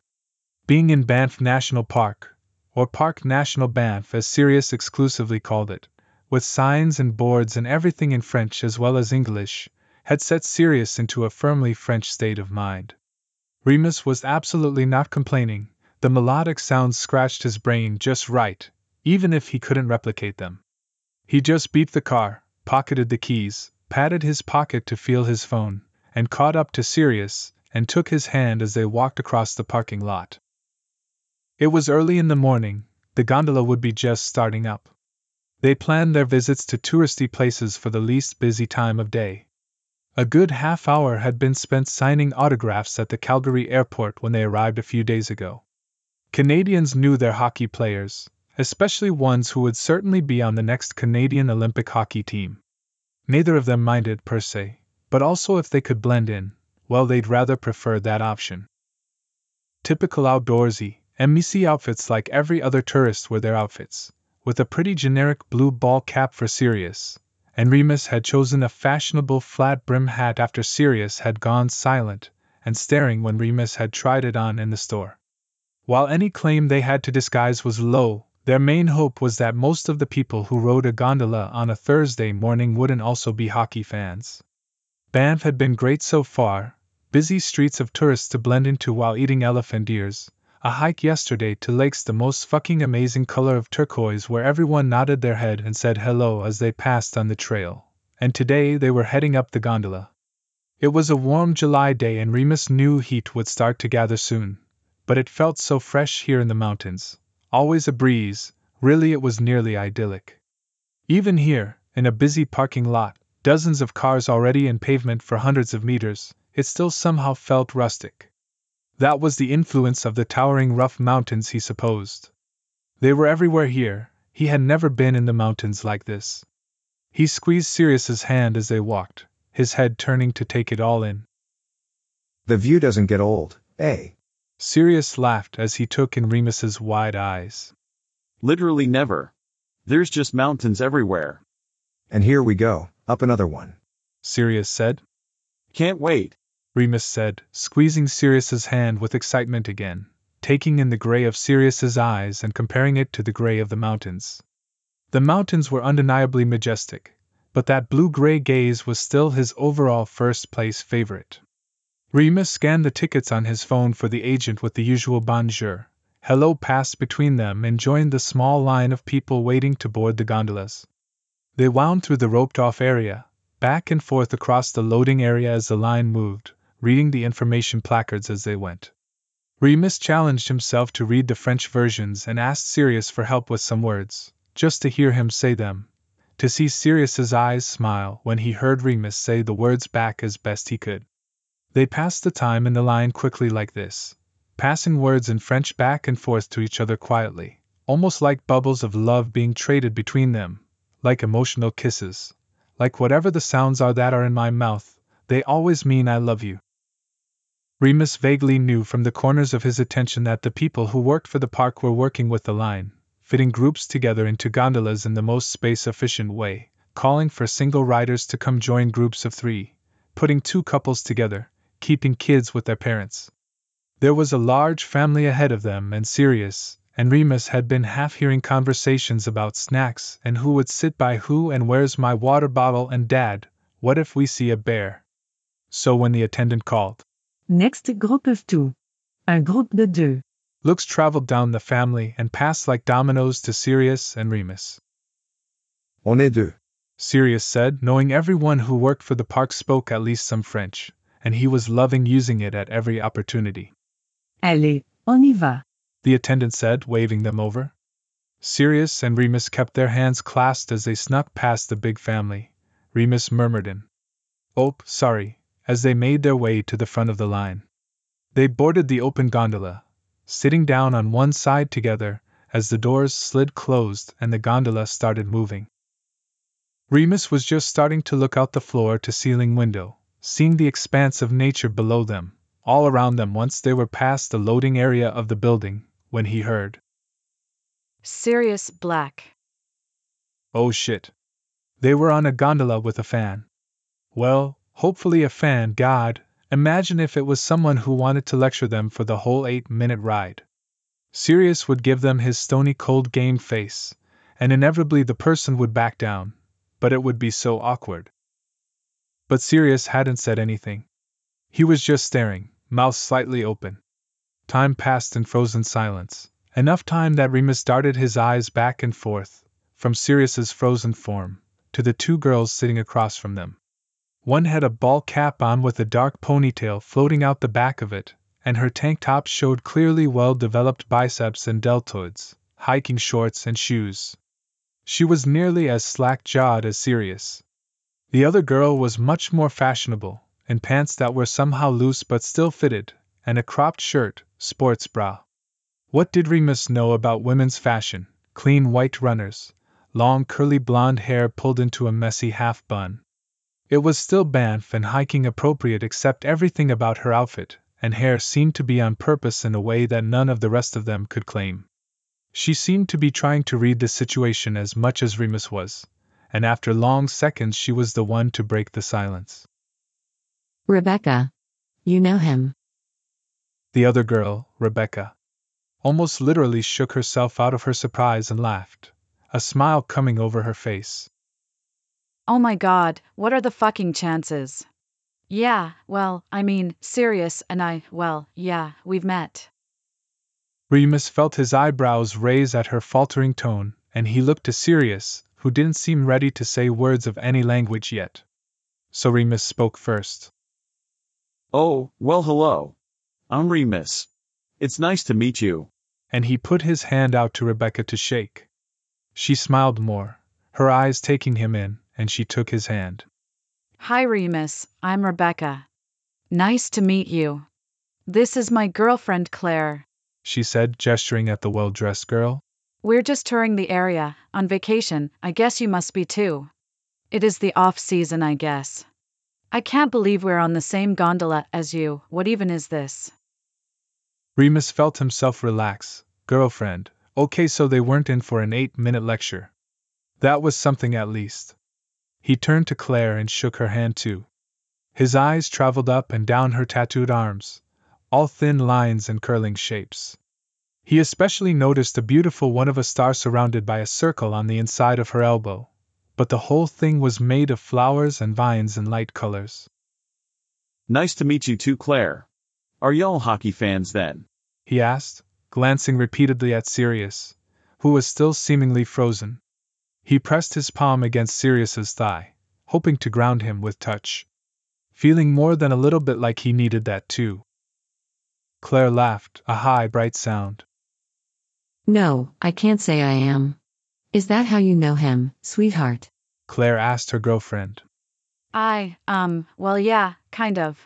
Being in Banff National Park, or Park National Banff as Sirius exclusively called it, with signs and boards and everything in French as well as English, had set Sirius into a firmly French state of mind. Remus was absolutely not complaining, the melodic sounds scratched his brain just right, even if he couldn't replicate them. He just beeped the car, pocketed the keys, patted his pocket to feel his phone, and caught up to Sirius, and took his hand as they walked across the parking lot. It was early in the morning, the gondola would be just starting up. They planned their visits to touristy places for the least busy time of day. A good half hour had been spent signing autographs at the Calgary airport when they arrived a few days ago. Canadians knew their hockey players, especially ones who would certainly be on the next Canadian Olympic hockey team. Neither of them minded per se, but also if they could blend in, well, they'd rather prefer that option. Typical outdoorsy, MEC outfits like every other tourist were their outfits, with a pretty generic blue ball cap for Sirius, and Remus had chosen a fashionable flat brim hat after Sirius had gone silent and staring when Remus had tried it on in the store. While any claim they had to disguise was low, their main hope was that most of the people who rode a gondola on a Thursday morning wouldn't also be hockey fans. Banff had been great so far busy streets of tourists to blend into while eating elephant ears, a hike yesterday to lakes the most fucking amazing color of turquoise where everyone nodded their head and said hello as they passed on the trail, and today they were heading up the gondola. It was a warm July day and Remus knew heat would start to gather soon, but it felt so fresh here in the mountains. Always a breeze, really, it was nearly idyllic. Even here, in a busy parking lot, dozens of cars already in pavement for hundreds of meters, it still somehow felt rustic. That was the influence of the towering rough mountains, he supposed. They were everywhere here, he had never been in the mountains like this. He squeezed Sirius's hand as they walked, his head turning to take it all in. The view doesn't get old, eh? Sirius laughed as he took in Remus's wide eyes. Literally never. There's just mountains everywhere. And here we go, up another one. Sirius said. Can't wait. Remus said, squeezing Sirius's hand with excitement again, taking in the gray of Sirius's eyes and comparing it to the gray of the mountains. The mountains were undeniably majestic, but that blue-gray gaze was still his overall first-place favorite. Remus scanned the tickets on his phone for the agent with the usual bonjour. Hello passed between them and joined the small line of people waiting to board the gondolas. They wound through the roped off area, back and forth across the loading area as the line moved, reading the information placards as they went. Remus challenged himself to read the French versions and asked Sirius for help with some words, just to hear him say them, to see Sirius's eyes smile when he heard Remus say the words back as best he could. They passed the time in the line quickly like this, passing words in French back and forth to each other quietly, almost like bubbles of love being traded between them, like emotional kisses, like whatever the sounds are that are in my mouth, they always mean I love you. Remus vaguely knew from the corners of his attention that the people who worked for the park were working with the line, fitting groups together into gondolas in the most space efficient way, calling for single riders to come join groups of three, putting two couples together, keeping kids with their parents. There was a large family ahead of them, and Sirius and Remus had been half hearing conversations about snacks and who would sit by who and where's my water bottle and dad, what if we see a bear? So when the attendant called, Next group of two. Un groupe de deux. looks traveled down the family and passed like dominoes to Sirius and Remus. On est deux. Sirius said, knowing everyone who worked for the park spoke at least some French, and he was loving using it at every opportunity. Allez, on y va. The attendant said, waving them over. Sirius and Remus kept their hands clasped as they snuck past the big family. Remus murmured in, Oh, sorry, as they made their way to the front of the line. They boarded the open gondola, sitting down on one side together as the doors slid closed and the gondola started moving. Remus was just starting to look out the floor to ceiling window, seeing the expanse of nature below them, all around them once they were past the loading area of the building, when he heard. Sirius Black. Oh shit. They were on a gondola with a fan. Well, hopefully a fan, God, imagine if it was someone who wanted to lecture them for the whole eight minute ride. Sirius would give them his stony cold game face, and inevitably the person would back down, but it would be so awkward. But Sirius hadn't said anything. He was just staring, mouth slightly open. Time passed in frozen silence, enough time that Remus darted his eyes back and forth, from Sirius's frozen form, to the two girls sitting across from them. One had a ball cap on with a dark ponytail floating out the back of it, and her tank top showed clearly well developed biceps and deltoids, hiking shorts and shoes. She was nearly as slack jawed as Sirius. The other girl was much more fashionable, in pants that were somehow loose but still fitted, and a cropped shirt, sports bra. What did Remus know about women's fashion? Clean white runners, long curly blonde hair pulled into a messy half bun, it was still Banff and hiking appropriate, except everything about her outfit and hair seemed to be on purpose in a way that none of the rest of them could claim. She seemed to be trying to read the situation as much as Remus was, and after long seconds she was the one to break the silence. Rebecca. You know him. The other girl, Rebecca, almost literally shook herself out of her surprise and laughed, a smile coming over her face. Oh my god, what are the fucking chances? Yeah, well, I mean, Sirius and I, well, yeah, we've met. Remus felt his eyebrows raise at her faltering tone, and he looked to Sirius, who didn't seem ready to say words of any language yet. So Remus spoke first. Oh, well, hello. I'm Remus. It's nice to meet you. And he put his hand out to Rebecca to shake. She smiled more, her eyes taking him in, and she took his hand. Hi, Remus, I'm Rebecca. Nice to meet you. This is my girlfriend Claire, she said, gesturing at the well dressed girl. We're just touring the area, on vacation, I guess you must be too. It is the off season, I guess. I can't believe we're on the same gondola as you, what even is this? Remus felt himself relax. Girlfriend, okay, so they weren't in for an eight minute lecture. That was something at least. He turned to Claire and shook her hand too. His eyes traveled up and down her tattooed arms, all thin lines and curling shapes. He especially noticed a beautiful one of a star surrounded by a circle on the inside of her elbow, but the whole thing was made of flowers and vines in light colors. Nice to meet you too, Claire. Are y'all hockey fans then? He asked, glancing repeatedly at Sirius, who was still seemingly frozen. He pressed his palm against Sirius's thigh, hoping to ground him with touch. Feeling more than a little bit like he needed that too. Claire laughed, a high, bright sound. No, I can't say I am. Is that how you know him, sweetheart? Claire asked her girlfriend. I, um, well, yeah, kind of.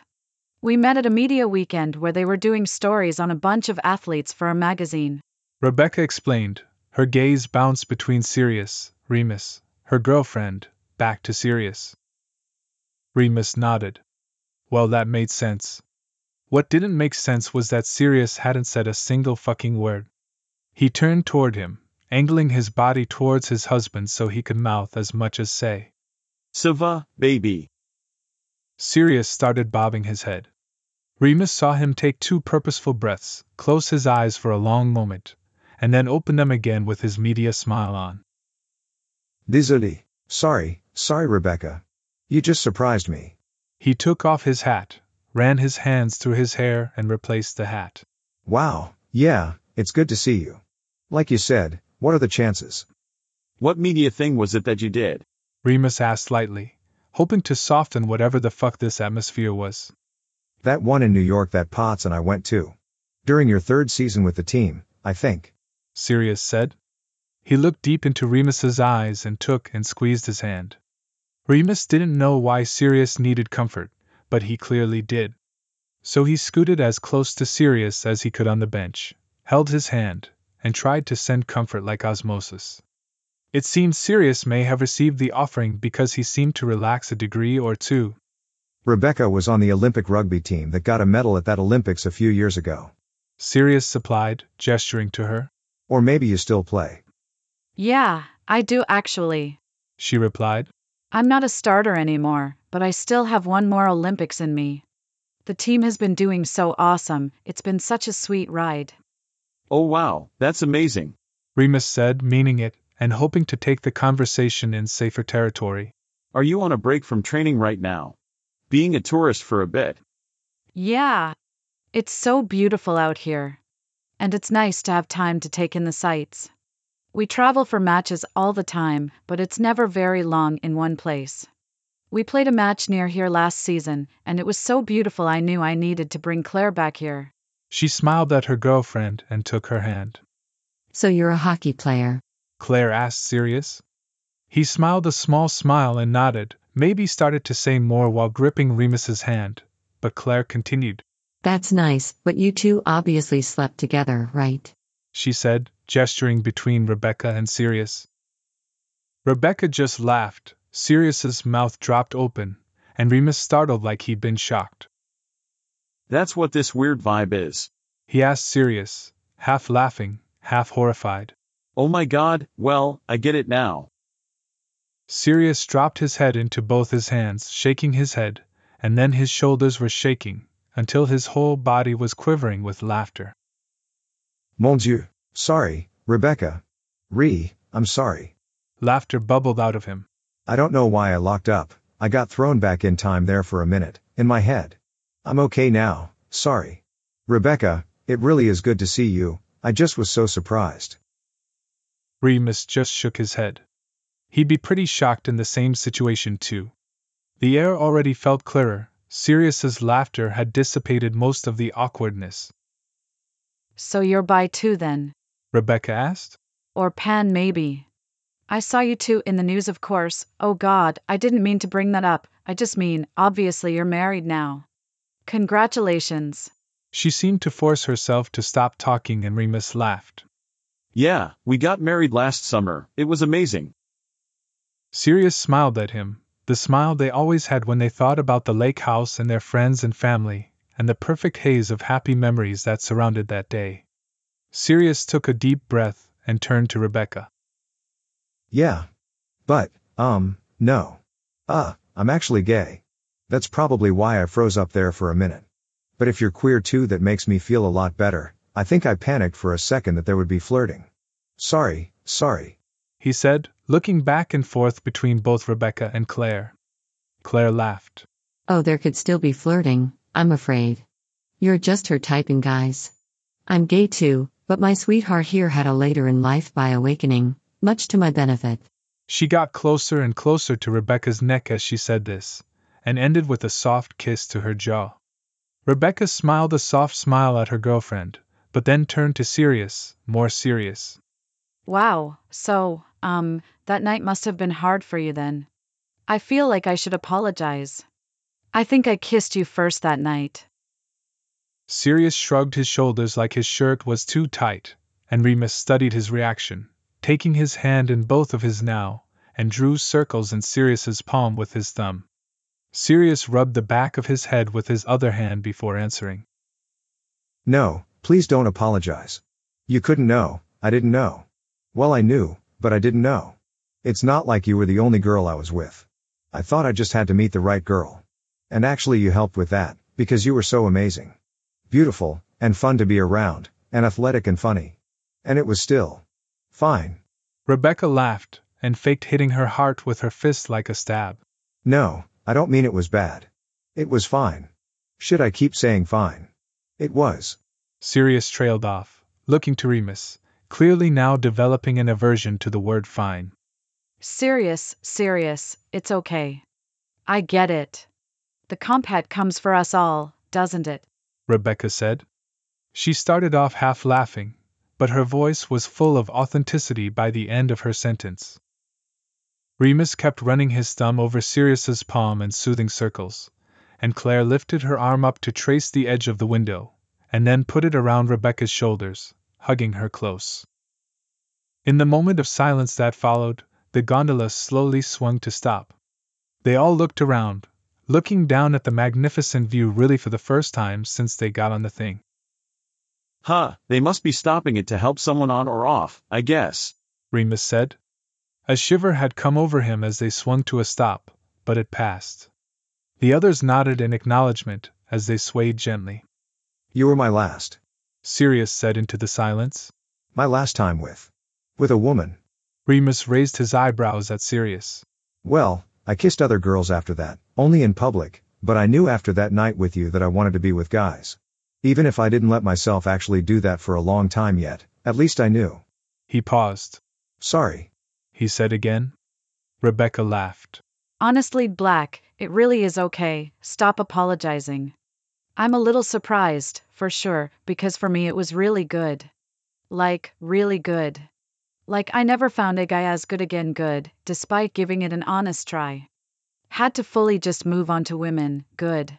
We met at a media weekend where they were doing stories on a bunch of athletes for a magazine. Rebecca explained, her gaze bounced between Sirius, Remus, her girlfriend, back to Sirius. Remus nodded. Well, that made sense. What didn't make sense was that Sirius hadn't said a single fucking word. He turned toward him, angling his body towards his husband so he could mouth as much as say, Sava, baby. Sirius started bobbing his head. Remus saw him take two purposeful breaths, close his eyes for a long moment, and then open them again with his media smile on. Désolé. Sorry, sorry, Rebecca. You just surprised me. He took off his hat, ran his hands through his hair, and replaced the hat. Wow, yeah, it's good to see you. Like you said, what are the chances? What media thing was it that you did? Remus asked lightly, hoping to soften whatever the fuck this atmosphere was. That one in New York that Potts and I went to. During your third season with the team, I think. Sirius said. He looked deep into Remus's eyes and took and squeezed his hand. Remus didn't know why Sirius needed comfort, but he clearly did. So he scooted as close to Sirius as he could on the bench, held his hand, and tried to send comfort like osmosis. It seemed Sirius may have received the offering because he seemed to relax a degree or two. Rebecca was on the Olympic rugby team that got a medal at that Olympics a few years ago. Sirius supplied, gesturing to her. Or maybe you still play. Yeah, I do actually. She replied. I'm not a starter anymore, but I still have one more Olympics in me. The team has been doing so awesome, it's been such a sweet ride. Oh wow, that's amazing. Remus said, meaning it, and hoping to take the conversation in safer territory. Are you on a break from training right now? Being a tourist for a bit. Yeah. It's so beautiful out here. And it's nice to have time to take in the sights. We travel for matches all the time, but it's never very long in one place. We played a match near here last season, and it was so beautiful I knew I needed to bring Claire back here. She smiled at her girlfriend and took her hand. So you're a hockey player. Claire asked Sirius. He smiled a small smile and nodded, maybe started to say more while gripping Remus's hand, but Claire continued. That's nice, but you two obviously slept together, right? She said, gesturing between Rebecca and Sirius. Rebecca just laughed, Sirius's mouth dropped open, and Remus startled like he'd been shocked. That's what this weird vibe is. He asked Sirius, half laughing, half horrified. Oh my god, well, I get it now. Sirius dropped his head into both his hands, shaking his head, and then his shoulders were shaking, until his whole body was quivering with laughter. Mon Dieu. Sorry, Rebecca. Re, I'm sorry. Laughter bubbled out of him. I don't know why I locked up, I got thrown back in time there for a minute, in my head. I'm okay now, sorry. Rebecca, it really is good to see you, I just was so surprised. Remus just shook his head. He'd be pretty shocked in the same situation, too. The air already felt clearer, Sirius's laughter had dissipated most of the awkwardness. So you're bi too then? Rebecca asked. Or Pan, maybe. I saw you two in the news, of course. Oh god, I didn't mean to bring that up. I just mean, obviously, you're married now. Congratulations. She seemed to force herself to stop talking, and Remus laughed. Yeah, we got married last summer, it was amazing. Sirius smiled at him, the smile they always had when they thought about the lake house and their friends and family, and the perfect haze of happy memories that surrounded that day. Sirius took a deep breath and turned to Rebecca. Yeah. But, um, no. Uh, I'm actually gay. That's probably why I froze up there for a minute. But if you're queer too, that makes me feel a lot better. I think I panicked for a second that there would be flirting. Sorry, sorry. He said, looking back and forth between both Rebecca and Claire. Claire laughed. Oh, there could still be flirting, I'm afraid. You're just her type in guys. I'm gay too, but my sweetheart here had a later in life bi awakening, much to my benefit. She got closer and closer to Rebecca's neck as she said this, and ended with a soft kiss to her jaw. Rebecca smiled a soft smile at her girlfriend, but then turned to Sirius, more serious. Wow, so, um, that night must have been hard for you then. I feel like I should apologize. I think I kissed you first that night. Sirius shrugged his shoulders like his shirt was too tight, and Remus studied his reaction, taking his hand in both of his now, and drew circles in Sirius's palm with his thumb. Sirius rubbed the back of his head with his other hand before answering. No, please don't apologize. You couldn't know, I didn't know. Well, I knew, but I didn't know. It's not like you were the only girl I was with. I thought I just had to meet the right girl. And actually, you helped with that, because you were so amazing. Beautiful, and fun to be around, and athletic and funny. And it was still. fine. Rebecca laughed, and faked hitting her heart with her fist like a stab. No, I don't mean it was bad. It was fine. Should I keep saying fine? It was. Sirius trailed off, looking to Remus, clearly now developing an aversion to the word fine. Sirius, Sirius, it's okay. I get it. The comp het comes for us all, doesn't it? Rebecca said. She started off half laughing, but her voice was full of authenticity by the end of her sentence. Remus kept running his thumb over Sirius's palm in soothing circles, and Claire lifted her arm up to trace the edge of the window, and then put it around Rebecca's shoulders, hugging her close. In the moment of silence that followed, the gondola slowly swung to stop. They all looked around, looking down at the magnificent view really for the first time since they got on the thing. Huh, they must be stopping it to help someone on or off, I guess. Remus said. A shiver had come over him as they swung to a stop, but it passed. The others nodded in acknowledgement as they swayed gently. You were my last. Sirius said into the silence. My last time with. with a woman. Remus raised his eyebrows at Sirius. Well, I kissed other girls after that, only in public, but I knew after that night with you that I wanted to be with guys. Even if I didn't let myself actually do that for a long time yet, at least I knew. He paused. Sorry. He said again. Rebecca laughed. Honestly, Black, it really is okay, stop apologizing. I'm a little surprised, for sure, because for me it was really good. Like, really good. Like, I never found a guy as good again good, despite giving it an honest try. Had to fully just move on to women, good.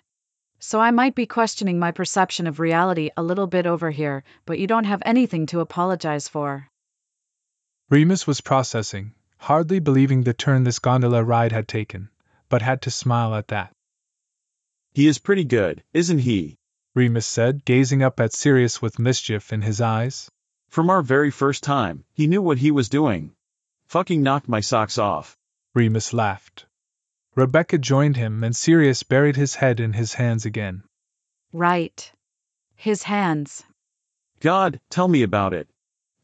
So I might be questioning my perception of reality a little bit over here, but you don't have anything to apologize for. Remus was processing, hardly believing the turn this gondola ride had taken, but had to smile at that. He is pretty good, isn't he? Remus said, gazing up at Sirius with mischief in his eyes. From our very first time, he knew what he was doing. Fucking knocked my socks off. Remus laughed. Rebecca joined him and Sirius buried his head in his hands again. Right. His hands. God, tell me about it.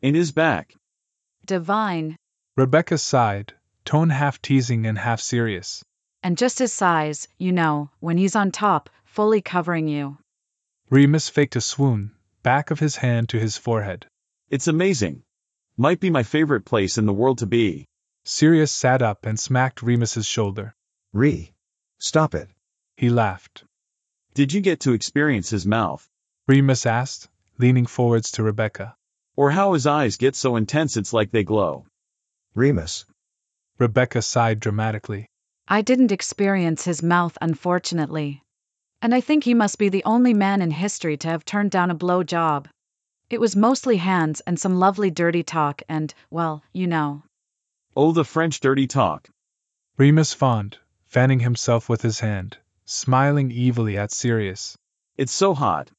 In his back. Divine. Rebecca sighed, tone half teasing and half serious. And just his size, you know, when he's on top, fully covering you. Remus faked a swoon, back of his hand to his forehead. It's amazing. Might be my favorite place in the world to be. Sirius sat up and smacked Remus's shoulder. Re. Stop it. He laughed. Did you get to experience his mouth? Remus asked, leaning forwards to Rebecca. Or how his eyes get so intense it's like they glow? Remus. Rebecca sighed dramatically. I didn't experience his mouth, unfortunately. And I think he must be the only man in history to have turned down a blow job. It was mostly hands and some lovely dirty talk, and, well, you know. Oh, the French dirty talk. Remus fawned, fanning himself with his hand, smiling evilly at Sirius. It's so hot.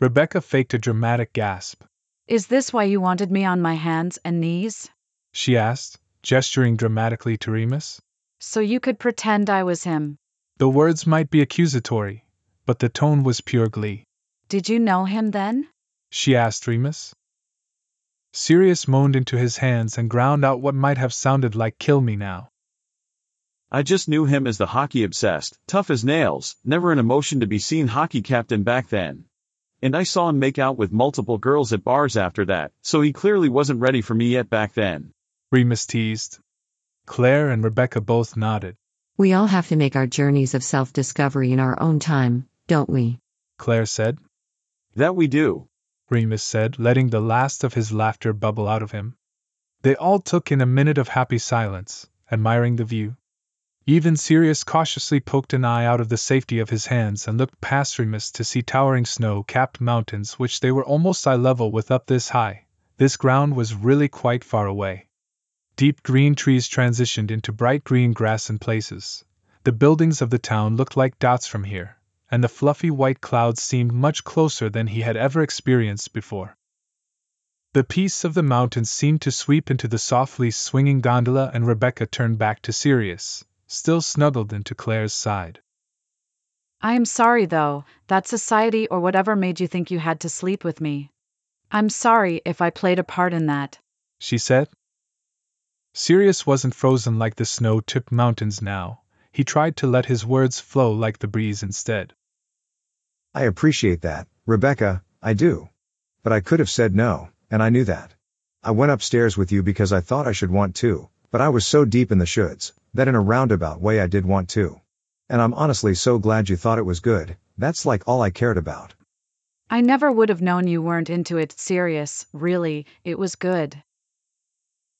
Rebecca faked a dramatic gasp. Is this why you wanted me on my hands and knees? She asked, gesturing dramatically to Remus. So you could pretend I was him. The words might be accusatory, but the tone was pure glee. Did you know him then? She asked Remus. Sirius moaned into his hands and ground out what might have sounded like kill me now. I just knew him as the hockey obsessed, tough as nails, never an emotion to be seen hockey captain back then. And I saw him make out with multiple girls at bars after that, so he clearly wasn't ready for me yet back then. Remus teased. Claire and Rebecca both nodded. We all have to make our journeys of self discovery in our own time, don't we? Claire said. That we do. Remus said, letting the last of his laughter bubble out of him. They all took in a minute of happy silence, admiring the view. Even Sirius cautiously poked an eye out of the safety of his hands and looked past Remus to see towering snow capped mountains which they were almost eye level with up this high. This ground was really quite far away. Deep green trees transitioned into bright green grass in places. The buildings of the town looked like dots from here, and the fluffy white clouds seemed much closer than he had ever experienced before. The peace of the mountains seemed to sweep into the softly swinging gondola, and Rebecca turned back to Sirius, still snuggled into Claire's side. I am sorry, though, that society or whatever made you think you had to sleep with me. I'm sorry if I played a part in that, she said. Sirius wasn't frozen like the snow tipped mountains now, he tried to let his words flow like the breeze instead. I appreciate that, Rebecca, I do. But I could have said no, and I knew that. I went upstairs with you because I thought I should want to, But I was so deep in the shoulds, that in a roundabout way I did want to. And I'm honestly so glad you thought it was good, that's like all I cared about. I never would have known you weren't into it Sirius, really, it was good.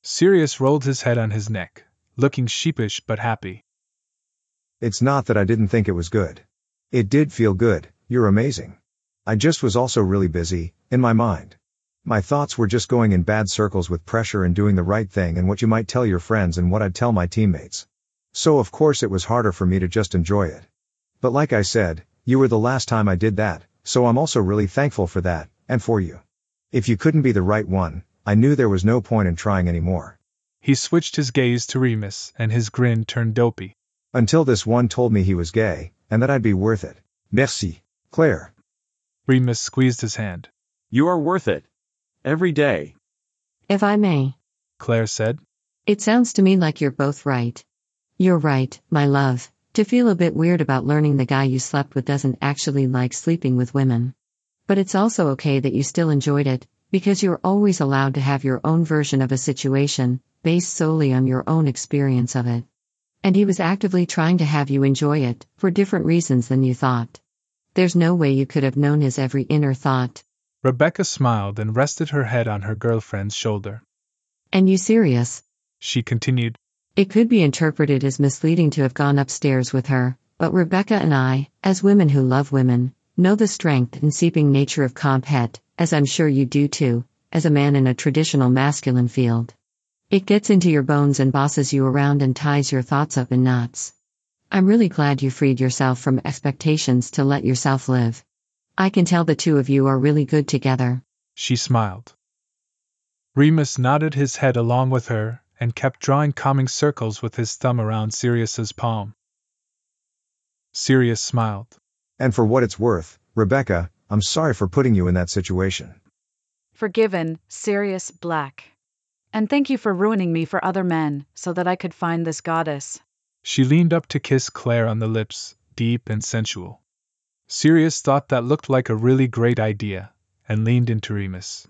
Sirius rolled his head on his neck, looking sheepish but happy. It's not that I didn't think it was good. It did feel good, you're amazing. I just was also really busy, in my mind. My thoughts were just going in bad circles with pressure and doing the right thing and what you might tell your friends and what I'd tell my teammates. So of course it was harder for me to just enjoy it. But like I said, you were the last time I did that, so I'm also really thankful for that, and for you. If you couldn't be the right one, I knew there was no point in trying anymore. He switched his gaze to Remus, and his grin turned dopey. Until this one told me he was gay, and that I'd be worth it. Merci. Claire. Remus squeezed his hand. You are worth it. Every day. If I may. Claire said. It sounds to me like you're both right. You're right, my love. To feel a bit weird about learning the guy you slept with doesn't actually like sleeping with women. But it's also okay that you still enjoyed it, because you're always allowed to have your own version of a situation, based solely on your own experience of it. And he was actively trying to have you enjoy it, for different reasons than you thought. There's no way you could have known his every inner thought. Rebecca smiled and rested her head on her girlfriend's shoulder. And you Sirius? She continued. It could be interpreted as misleading to have gone upstairs with her, but Rebecca and I, as women who love women, know the strength and seeping nature of comp het, as I'm sure you do too, as a man in a traditional masculine field. It gets into your bones and bosses you around and ties your thoughts up in knots. I'm really glad you freed yourself from expectations to let yourself live. I can tell the two of you are really good together. She smiled. Remus nodded his head along with her and kept drawing calming circles with his thumb around Sirius's palm. Sirius smiled. And for what it's worth, Rebecca, I'm sorry for putting you in that situation. Forgiven, Sirius Black. And thank you for ruining me for other men, so that I could find this goddess. She leaned up to kiss Claire on the lips, deep and sensual. Sirius thought that looked like a really great idea, and leaned into Remus.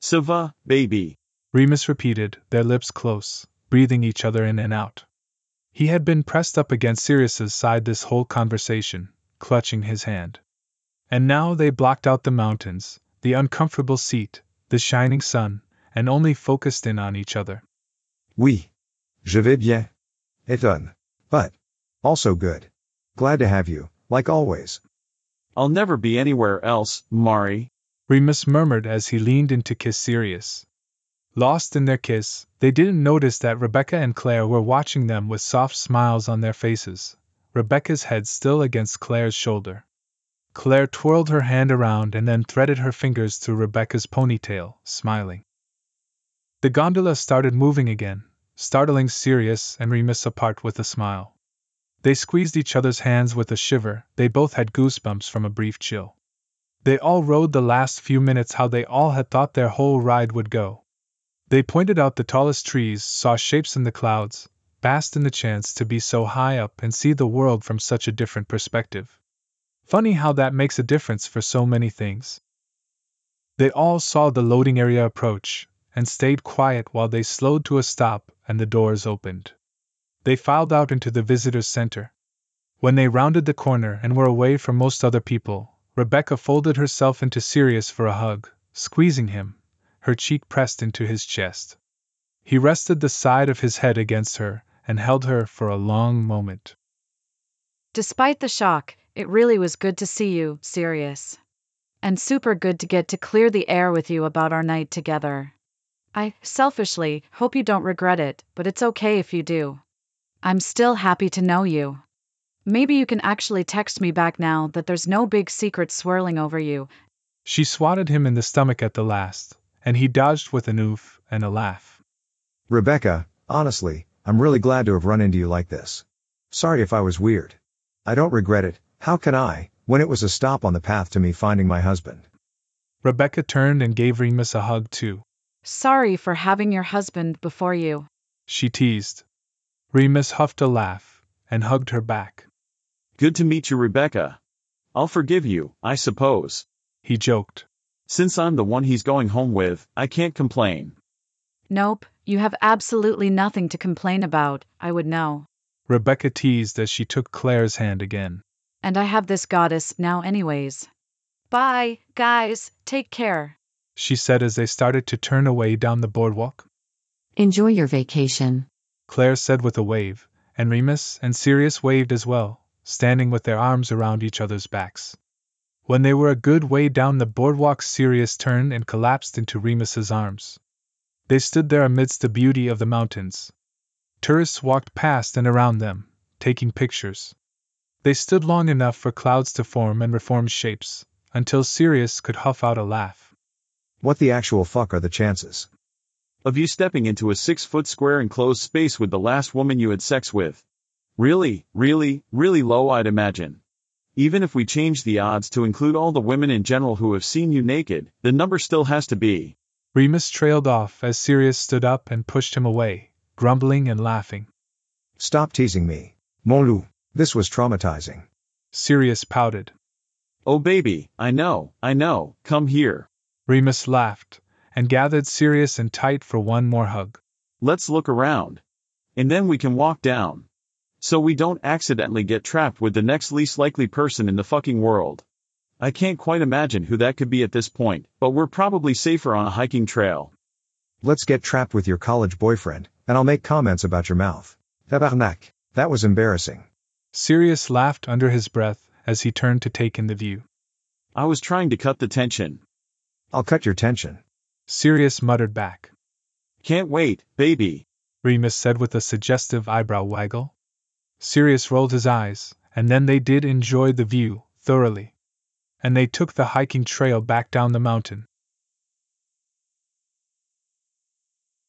Sava, baby. Remus repeated, their lips close, breathing each other in and out. He had been pressed up against Sirius's side this whole conversation, clutching his hand. And now they blocked out the mountains, the uncomfortable seat, the shining sun, and only focused in on each other. Oui. Je vais bien. Étonne. But. Also good. Glad to have you, like always. I'll never be anywhere else, Mari. Remus murmured as he leaned in to kiss Sirius. Lost in their kiss, they didn't notice that Rebecca and Claire were watching them with soft smiles on their faces, Rebecca's head still against Claire's shoulder. Claire twirled her hand around and then threaded her fingers through Rebecca's ponytail, smiling. The gondola started moving again, startling Sirius and Remus apart with a smile. They squeezed each other's hands with a shiver, they both had goosebumps from a brief chill. They all rode the last few minutes how they all had thought their whole ride would go. They pointed out the tallest trees, saw shapes in the clouds, basked in the chance to be so high up and see the world from such a different perspective. Funny how that makes a difference for so many things. They all saw the loading area approach, and stayed quiet while they slowed to a stop and the doors opened. They filed out into the visitors' center. When they rounded the corner and were away from most other people, Rebecca folded herself into Sirius for a hug, squeezing him, her cheek pressed into his chest. He rested the side of his head against her and held her for a long moment. Despite the shock, it really was good to see you, Sirius. And super good to get to clear the air with you about our night together. I, selfishly, hope you don't regret it, but it's okay if you do. I'm still happy to know you. Maybe you can actually text me back now that there's no big secret swirling over you. She swatted him in the stomach at the last, and he dodged with an oof and a laugh. Rebecca, honestly, I'm really glad to have run into you like this. Sorry if I was weird. I don't regret it, how can I, when it was a stop on the path to me finding my husband? Rebecca turned and gave Remus a hug too. Sorry for having your husband before you. She teased. Remus huffed a laugh and hugged her back. Good to meet you, Rebecca. I'll forgive you, I suppose. He joked. Since I'm the one he's going home with, I can't complain. Nope, you have absolutely nothing to complain about, I would know. Rebecca teased as she took Claire's hand again. And I have this goddess now, anyways. Bye, guys, take care. She said as they started to turn away down the boardwalk. Enjoy your vacation. Claire said with a wave, and Remus and Sirius waved as well, standing with their arms around each other's backs. When they were a good way down the boardwalk, Sirius turned and collapsed into Remus's arms. They stood there amidst the beauty of the mountains. Tourists walked past and around them, taking pictures. They stood long enough for clouds to form and reform shapes, until Sirius could huff out a laugh. What the actual fuck are the chances? Of you stepping into a six foot square enclosed space with the last woman you had sex with. Really, really, really low I'd imagine. Even if we change the odds to include all the women in general who have seen you naked, the number still has to be. Remus trailed off as Sirius stood up and pushed him away, grumbling and laughing. Stop teasing me. Mon loup. This was traumatizing. Sirius pouted. Oh baby, I know, I know, come here. Remus laughed, and gathered Sirius and tight for one more hug. Let's look around. And then we can walk down. So we don't accidentally get trapped with the next least likely person in the fucking world. I can't quite imagine who that could be at this point, but we're probably safer on a hiking trail. Let's get trapped with your college boyfriend, and I'll make comments about your mouth. Tabarnak. That was embarrassing. Sirius laughed under his breath as he turned to take in the view. I was trying to cut the tension. I'll cut your tension. Sirius muttered back. Can't wait, baby. Remus said with a suggestive eyebrow waggle. Sirius rolled his eyes, and then they did enjoy the view, thoroughly. And they took the hiking trail back down the mountain.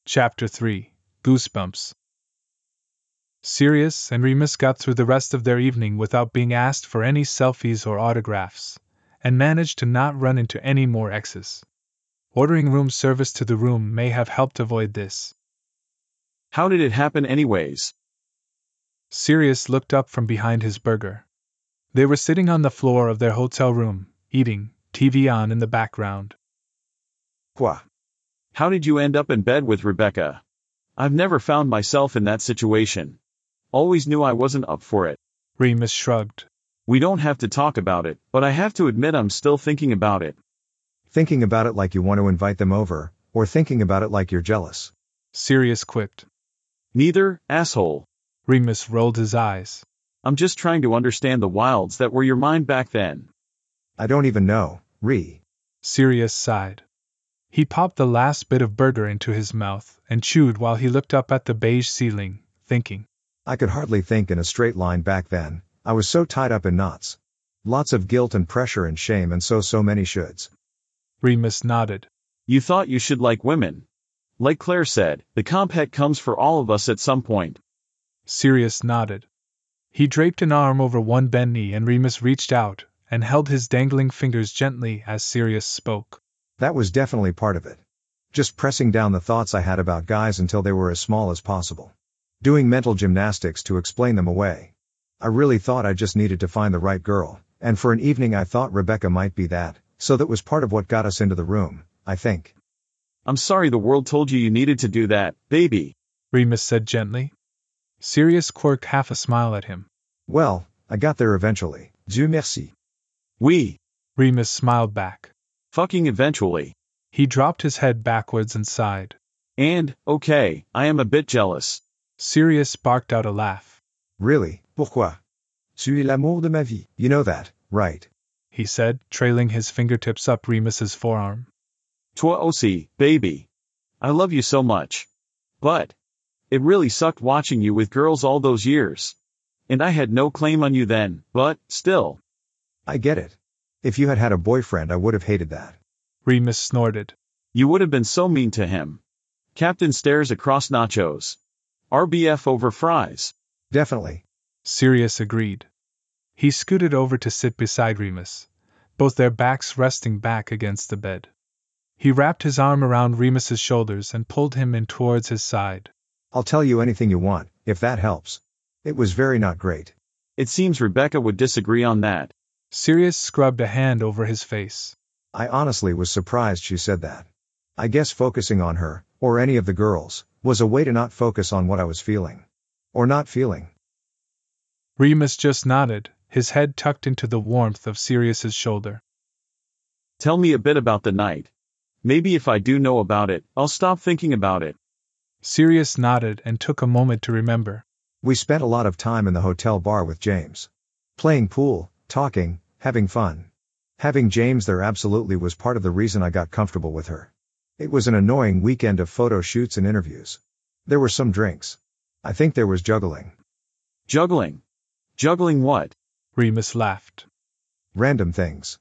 Chapter 3 Goosebumps Sirius and Remus got through the rest of their evening without being asked for any selfies or autographs, and managed to not run into any more exes. Ordering room service to the room may have helped avoid this. How did it happen anyways? Sirius looked up from behind his burger. They were sitting on the floor of their hotel room, eating, TV on in the background. Quoi? How did you end up in bed with Rebecca? I've never found myself in that situation. Always knew I wasn't up for it. Remus shrugged. We don't have to talk about it, but I have to admit I'm still thinking about it. Thinking about it like you want to invite them over, or thinking about it like you're jealous. Sirius quipped. Neither, asshole. Remus rolled his eyes. I'm just trying to understand the wilds that were your mind back then. I don't even know, Re. Sirius sighed. He popped the last bit of burger into his mouth and chewed while he looked up at the beige ceiling, thinking. I could hardly think in a straight line back then, I was so tied up in knots. Lots of guilt and pressure and shame and so so many shoulds. Remus nodded. You thought you should like women. Like Claire said, the comp het comes for all of us at some point. Sirius nodded. He draped an arm over one bent knee and Remus reached out and held his dangling fingers gently as Sirius spoke. That was definitely part of it. Just pressing down the thoughts I had about guys until they were as small as possible. Doing mental gymnastics to explain them away. I really thought I just needed to find the right girl, and for an evening I thought Rebecca might be that, so that was part of what got us into the room, I think. I'm sorry the world told you you needed to do that, baby. Remus said gently. Sirius quirked half a smile at him. Well, I got there eventually. Dieu merci. We. Remus smiled back. Fucking eventually. He dropped his head backwards and sighed. And, okay, I am a bit jealous. Sirius barked out a laugh. Really, pourquoi? Tu es l'amour de ma vie, you know that, right? He said, trailing his fingertips up Remus's forearm. Toi aussi, baby. I love you so much. But. It really sucked watching you with girls all those years. And I had no claim on you then, but, still. I get it. If you had had a boyfriend I would have hated that. Remus snorted. You would have been so mean to him. Captain stares across nachos. RBF over fries. Definitely. Sirius agreed. He scooted over to sit beside Remus, both their backs resting back against the bed. He wrapped his arm around Remus's shoulders and pulled him in towards his side. I'll tell you anything you want, if that helps. It was very not great. It seems Rebecca would disagree on that. Sirius scrubbed a hand over his face. I honestly was surprised she said that. I guess focusing on her, or any of the girls, was a way to not focus on what I was feeling. Or not feeling. Remus just nodded, his head tucked into the warmth of Sirius's shoulder. Tell me a bit about the night. Maybe if I do know about it, I'll stop thinking about it. Sirius nodded and took a moment to remember. We spent a lot of time in the hotel bar with James. Playing pool, talking, having fun. Having James there absolutely was part of the reason I got comfortable with her. It was an annoying weekend of photo shoots and interviews. There were some drinks. I think there was juggling. Juggling. Juggling what? Remus laughed. Random things.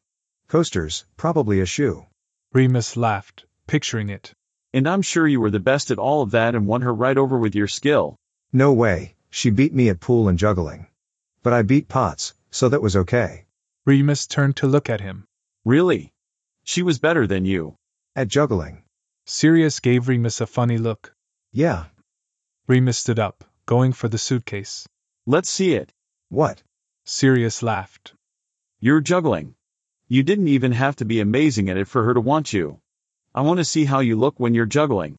Coasters, probably a shoe. Remus laughed, picturing it. And I'm sure you were the best at all of that and won her right over with your skill. No way, she beat me at pool and juggling. But I beat Potts, so that was okay. Remus turned to look at him. Really? She was better than you. At juggling. Sirius gave Remus a funny look. Yeah. Remus stood up, going for the suitcase. Let's see it. What? Sirius laughed. You're juggling. You didn't even have to be amazing at it for her to want you. I want to see how you look when you're juggling.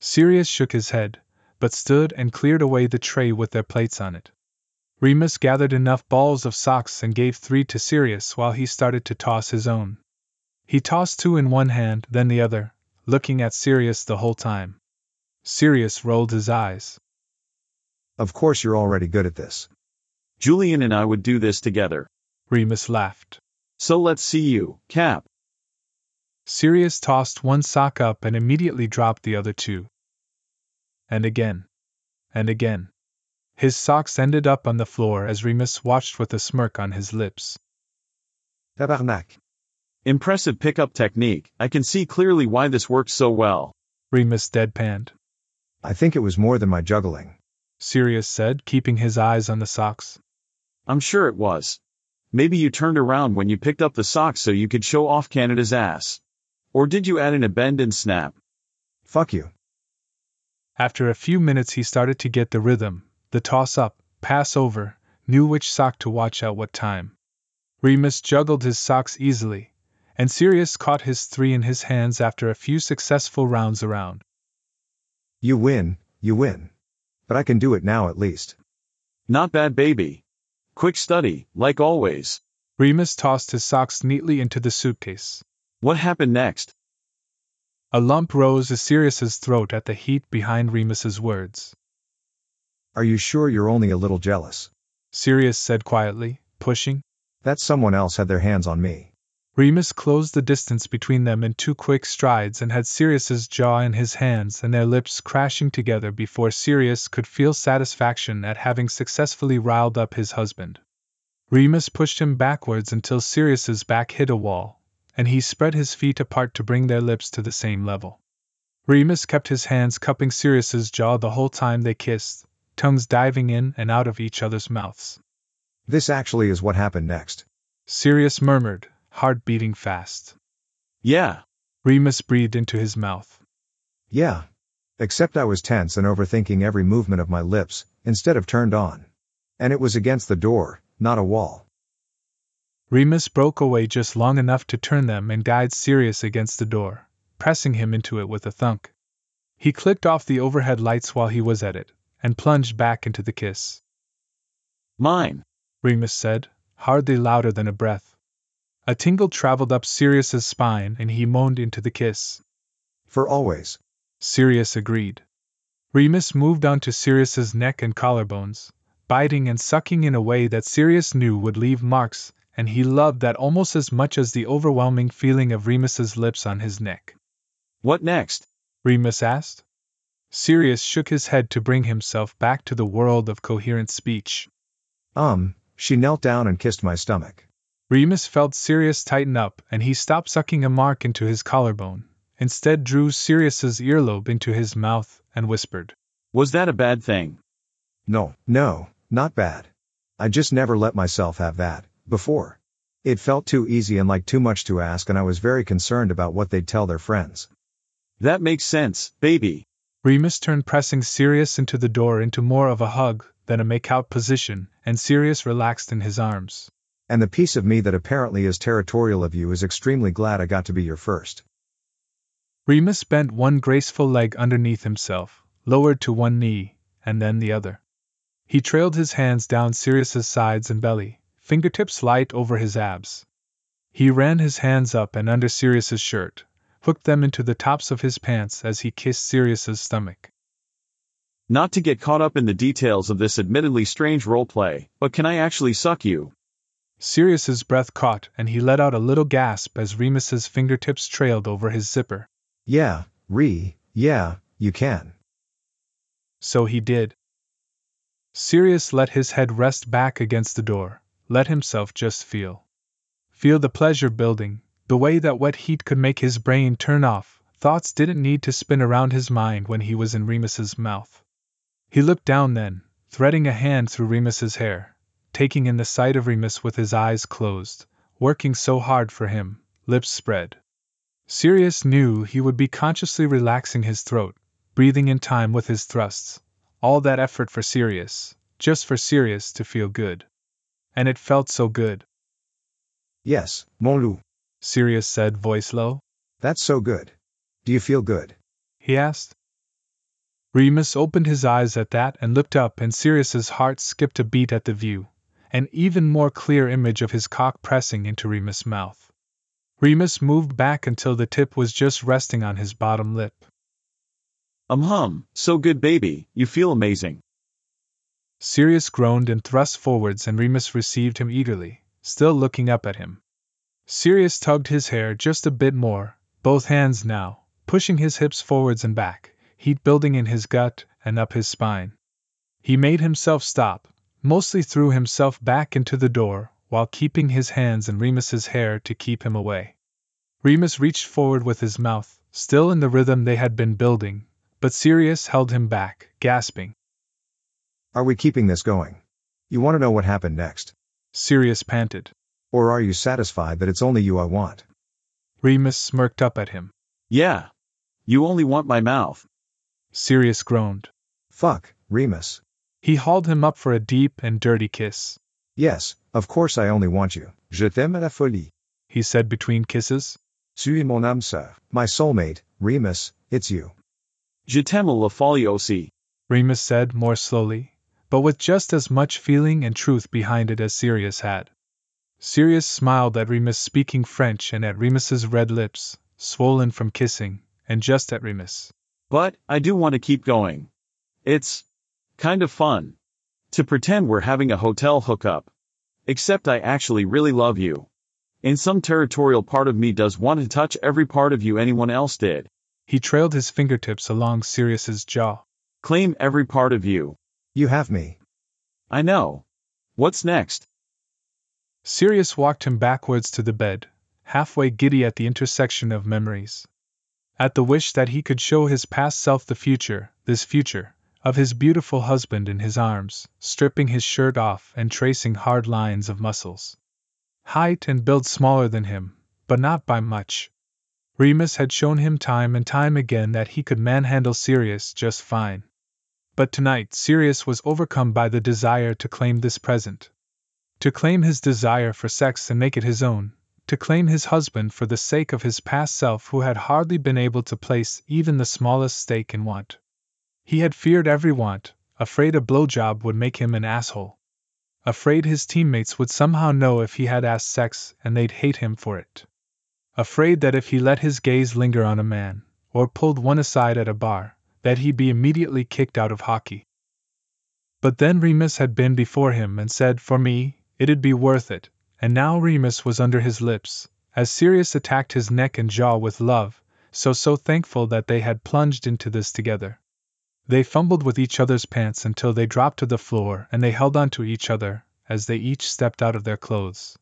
Sirius shook his head, but stood and cleared away the tray with their plates on it. Remus gathered enough balls of socks and gave three to Sirius while he started to toss his own. He tossed two in one hand, then the other, looking at Sirius the whole time. Sirius rolled his eyes. Of course you're already good at this. Julian and I would do this together. Remus laughed. So let's see you, Cap. Sirius tossed one sock up and immediately dropped the other two. And again. And again. His socks ended up on the floor as Remus watched with a smirk on his lips. Tabarnak. Impressive pickup technique, I can see clearly why this works so well. Remus deadpanned. I think it was more than my juggling. Sirius said, keeping his eyes on the socks. I'm sure it was. Maybe you turned around when you picked up the socks so you could show off Canada's ass. Or did you add in a bend and snap? Fuck you. After a few minutes, he started to get the rhythm, the toss up, pass over, knew which sock to watch at what time. Remus juggled his socks easily, and Sirius caught his three in his hands after a few successful rounds around. You win, you win. But I can do it now at least. Not bad, baby. Quick study, like always. Remus tossed his socks neatly into the suitcase. What happened next? A lump rose to Sirius's throat at the heat behind Remus's words. Are you sure you're only a little jealous? Sirius said quietly, pushing. That someone else had their hands on me. Remus closed the distance between them in two quick strides and had Sirius's jaw in his hands and their lips crashing together before Sirius could feel satisfaction at having successfully riled up his husband. Remus pushed him backwards until Sirius's back hit a wall, and he spread his feet apart to bring their lips to the same level. Remus kept his hands cupping Sirius's jaw the whole time they kissed, tongues diving in and out of each other's mouths. This actually is what happened next. Sirius murmured, heart beating fast. Yeah. Remus breathed into his mouth. Yeah. Except I was tense and overthinking every movement of my lips, instead of turned on. And it was against the door, not a wall. Remus broke away just long enough to turn them and guide Sirius against the door, pressing him into it with a thunk. He clicked off the overhead lights while he was at it, and plunged back into the kiss. Mine. Remus said, hardly louder than a breath. A tingle traveled up Sirius's spine and he moaned into the kiss. For always. Sirius agreed. Remus moved on to Sirius's neck and collarbones, biting and sucking in a way that Sirius knew would leave marks, and he loved that almost as much as the overwhelming feeling of Remus's lips on his neck. What next? Remus asked. Sirius shook his head to bring himself back to the world of coherent speech. Um, she knelt down and kissed my stomach. Remus felt Sirius tighten up and he stopped sucking a mark into his collarbone, instead drew Sirius's earlobe into his mouth and whispered. Was that a bad thing? No, no, not bad. I just never let myself have that, before. It felt too easy and like too much to ask and I was very concerned about what they'd tell their friends. That makes sense, baby. Remus turned pressing Sirius into the door into more of a hug than a make-out position, and Sirius relaxed in his arms. And the piece of me that apparently is territorial of you is extremely glad I got to be your first. Remus bent one graceful leg underneath himself, lowered to one knee, and then the other. He trailed his hands down Sirius's sides and belly, fingertips light over his abs. He ran his hands up and under Sirius's shirt, hooked them into the tops of his pants as he kissed Sirius's stomach. Not to get caught up in the details of this admittedly strange roleplay, but can I actually suck you? Sirius's breath caught and he let out a little gasp as Remus's fingertips trailed over his zipper. Yeah, Re, yeah, you can. So he did. Sirius let his head rest back against the door, let himself just feel. Feel the pleasure building, the way that wet heat could make his brain turn off, thoughts didn't need to spin around his mind when he was in Remus's mouth. He looked down then, threading a hand through Remus's hair, taking in the sight of Remus with his eyes closed, working so hard for him, lips spread. Sirius knew he would be consciously relaxing his throat, breathing in time with his thrusts. All that effort for Sirius, just for Sirius to feel good. And it felt so good. Yes, mon loup. Sirius said, voice low. That's so good. Do you feel good? He asked. Remus opened his eyes at that and looked up, and Sirius's heart skipped a beat at the view, an even more clear image of his cock pressing into Remus' mouth. Remus moved back until the tip was just resting on his bottom lip. Um hum, so good baby, you feel amazing. Sirius groaned and thrust forwards, and Remus received him eagerly, still looking up at him. Sirius tugged his hair just a bit more, both hands now, pushing his hips forwards and back, heat building in his gut and up his spine. He made himself stop, mostly threw himself back into the door, while keeping his hands in Remus's hair to keep him away. Remus reached forward with his mouth, still in the rhythm they had been building, but Sirius held him back, gasping. Are we keeping this going? You want to know what happened next? Sirius panted. Or are you satisfied that it's only you I want? Remus smirked up at him. Yeah. You only want my mouth. Sirius groaned. Fuck, Remus. He hauled him up for a deep and dirty kiss. Yes, of course I only want you. Je t'aime à la folie. He said between kisses. Tu es mon âme sœur, my soulmate, Remus, it's you. Je t'aime à la folie aussi. Remus said more slowly, but with just as much feeling and truth behind it as Sirius had. Sirius smiled at Remus speaking French and at Remus's red lips, swollen from kissing, and just at Remus. But, I do want to keep going. It's kind of fun. To pretend we're having a hotel hookup. Except I actually really love you. In some territorial part of me does want to touch every part of you anyone else did. He trailed his fingertips along Sirius's jaw. Claim every part of you. You have me. I know. What's next? Sirius walked him backwards to the bed, halfway giddy at the intersection of memories. At the wish that he could show his past self the future, this future, of his beautiful husband in his arms, stripping his shirt off and tracing hard lines of muscles. Height and build smaller than him, but not by much. Remus had shown him time and time again that he could manhandle Sirius just fine. But tonight Sirius was overcome by the desire to claim this present. To claim his desire for sex and make it his own, to claim his husband for the sake of his past self who had hardly been able to place even the smallest stake in want. He had feared every want, afraid a blowjob would make him an asshole. Afraid his teammates would somehow know if he had asked sex and they'd hate him for it. Afraid that if he let his gaze linger on a man, or pulled one aside at a bar, that he'd be immediately kicked out of hockey. But then Remus had been before him and said, For me, it'd be worth it, and now Remus was under his lips, as Sirius attacked his neck and jaw with love, so so thankful that they had plunged into this together. They fumbled with each other's pants until they dropped to the floor and they held on to each other as they each stepped out of their clothes.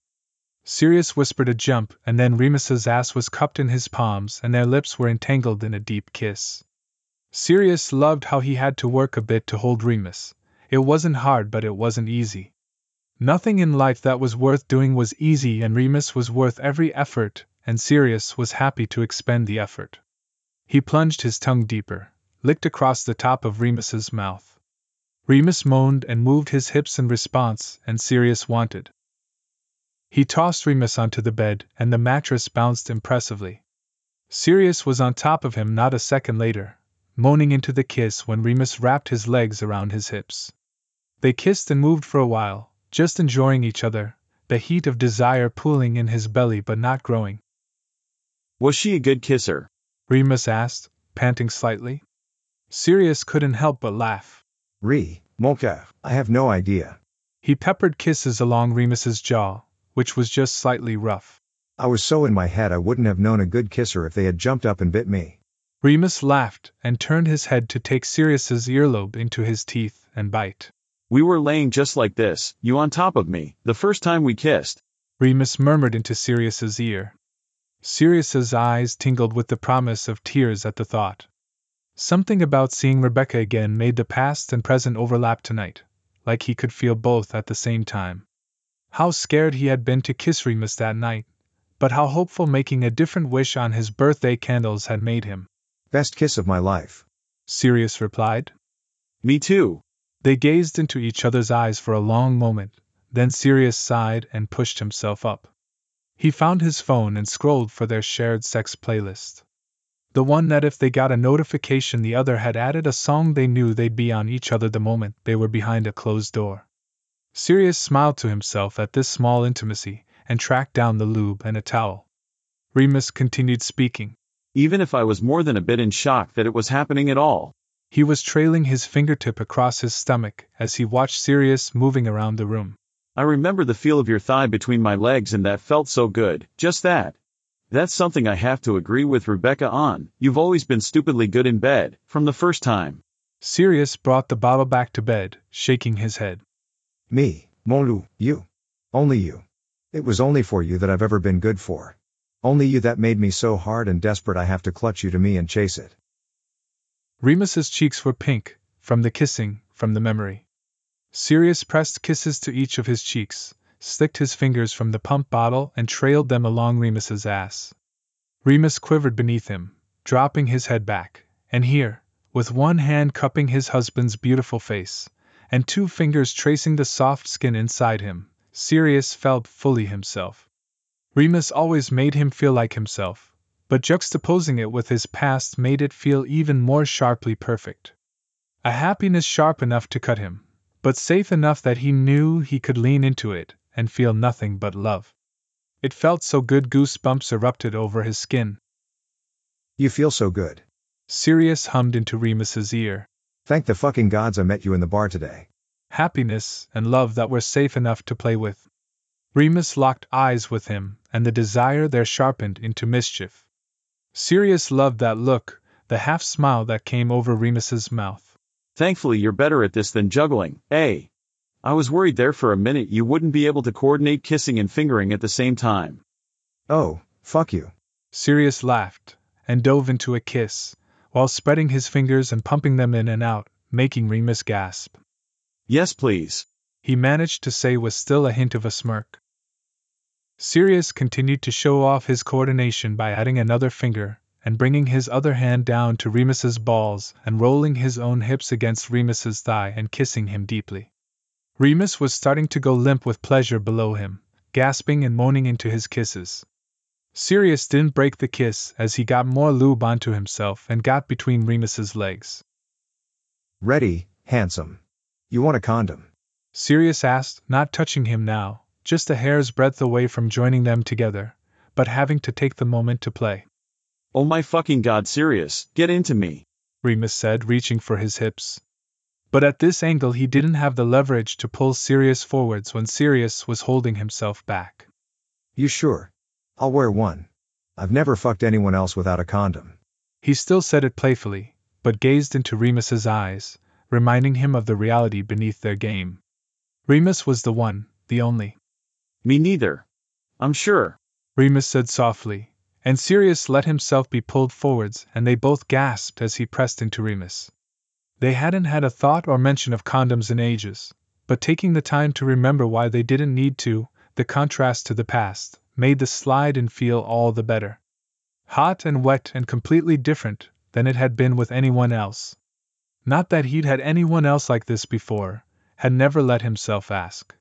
Sirius whispered a jump, and then Remus's ass was cupped in his palms and their lips were entangled in a deep kiss. Sirius loved how he had to work a bit to hold Remus. It wasn't hard, but it wasn't easy. Nothing in life that was worth doing was easy, and Remus was worth every effort, and Sirius was happy to expend the effort. He plunged his tongue deeper, licked across the top of Remus's mouth. Remus moaned and moved his hips in response, and Sirius wanted. He tossed Remus onto the bed, and the mattress bounced impressively. Sirius was on top of him not a second later, moaning into the kiss when Remus wrapped his legs around his hips. They kissed and moved for a while, just enjoying each other, the heat of desire pooling in his belly but not growing. Was she a good kisser? Remus asked, panting slightly. Sirius couldn't help but laugh. Re, mon cœur, I have no idea. He peppered kisses along Remus's jaw, which was just slightly rough. I was so in my head I wouldn't have known a good kisser if they had jumped up and bit me. Remus laughed and turned his head to take Sirius's earlobe into his teeth and bite. We were laying just like this, you on top of me, the first time we kissed. Remus murmured into Sirius's ear. Sirius's eyes tingled with the promise of tears at the thought. Something about seeing Rebecca again made the past and present overlap tonight, like he could feel both at the same time. How scared he had been to kiss Remus that night, but how hopeful making a different wish on his birthday candles had made him. Best kiss of my life. Sirius replied. Me too. They gazed into each other's eyes for a long moment, then Sirius sighed and pushed himself up. He found his phone and scrolled for their shared sex playlist. The one that if they got a notification the other had added a song they knew they'd be on each other the moment they were behind a closed door. Sirius smiled to himself at this small intimacy and tracked down the lube and a towel. Remus continued speaking. Even if I was more than a bit in shock that it was happening at all. He was trailing his fingertip across his stomach as he watched Sirius moving around the room. I remember the feel of your thigh between my legs and that felt so good, just that. That's something I have to agree with Rebecca on, you've always been stupidly good in bed, from the first time. Sirius brought the baba back to bed, shaking his head. Me, mon loup, you. Only you. It was only for you that I've ever been good for. Only you that made me so hard and desperate I have to clutch you to me and chase it. Remus's cheeks were pink, from the kissing, from the memory. Sirius pressed kisses to each of his cheeks, slicked his fingers from the pump bottle and trailed them along Remus's ass. Remus quivered beneath him, dropping his head back, and here, with one hand cupping his husband's beautiful face, and two fingers tracing the soft skin inside him, Sirius felt fully himself. Remus always made him feel like himself, but juxtaposing it with his past made it feel even more sharply perfect. A happiness sharp enough to cut him, but safe enough that he knew he could lean into it and feel nothing but love. It felt so good goosebumps erupted over his skin. You feel so good. Sirius hummed into Remus's ear. Thank the fucking gods I met you in the bar today. Happiness and love that were safe enough to play with. Remus locked eyes with him, and the desire there sharpened into mischief. Sirius loved that look, the half smile that came over Remus's mouth. Thankfully you're better at this than juggling, eh? I was worried there for a minute you wouldn't be able to coordinate kissing and fingering at the same time. Oh, fuck you. Sirius laughed, and dove into a kiss, while spreading his fingers and pumping them in and out, making Remus gasp. Yes, please. He managed to say with still a hint of a smirk. Sirius continued to show off his coordination by adding another finger and bringing his other hand down to Remus's balls and rolling his own hips against Remus's thigh and kissing him deeply. Remus was starting to go limp with pleasure below him, gasping and moaning into his kisses. Sirius didn't break the kiss as he got more lube onto himself and got between Remus's legs. Ready, handsome. You want a condom? Sirius asked, not touching him now, just a hair's breadth away from joining them together, but having to take the moment to play. Oh my fucking god, Sirius, get into me. Remus said, reaching for his hips. But at this angle, he didn't have the leverage to pull Sirius forwards when Sirius was holding himself back. You sure? I'll wear one. I've never fucked anyone else without a condom. He still said it playfully, but gazed into Remus's eyes, reminding him of the reality beneath their game. Remus was the one, the only. Me neither. I'm sure. Remus said softly, and Sirius let himself be pulled forwards, and they both gasped as he pressed into Remus. They hadn't had a thought or mention of condoms in ages, but taking the time to remember why they didn't need to, the contrast to the past, made the slide and feel all the better. Hot and wet and completely different than it had been with anyone else. Not that he'd had anyone else like this before, had never let himself ask.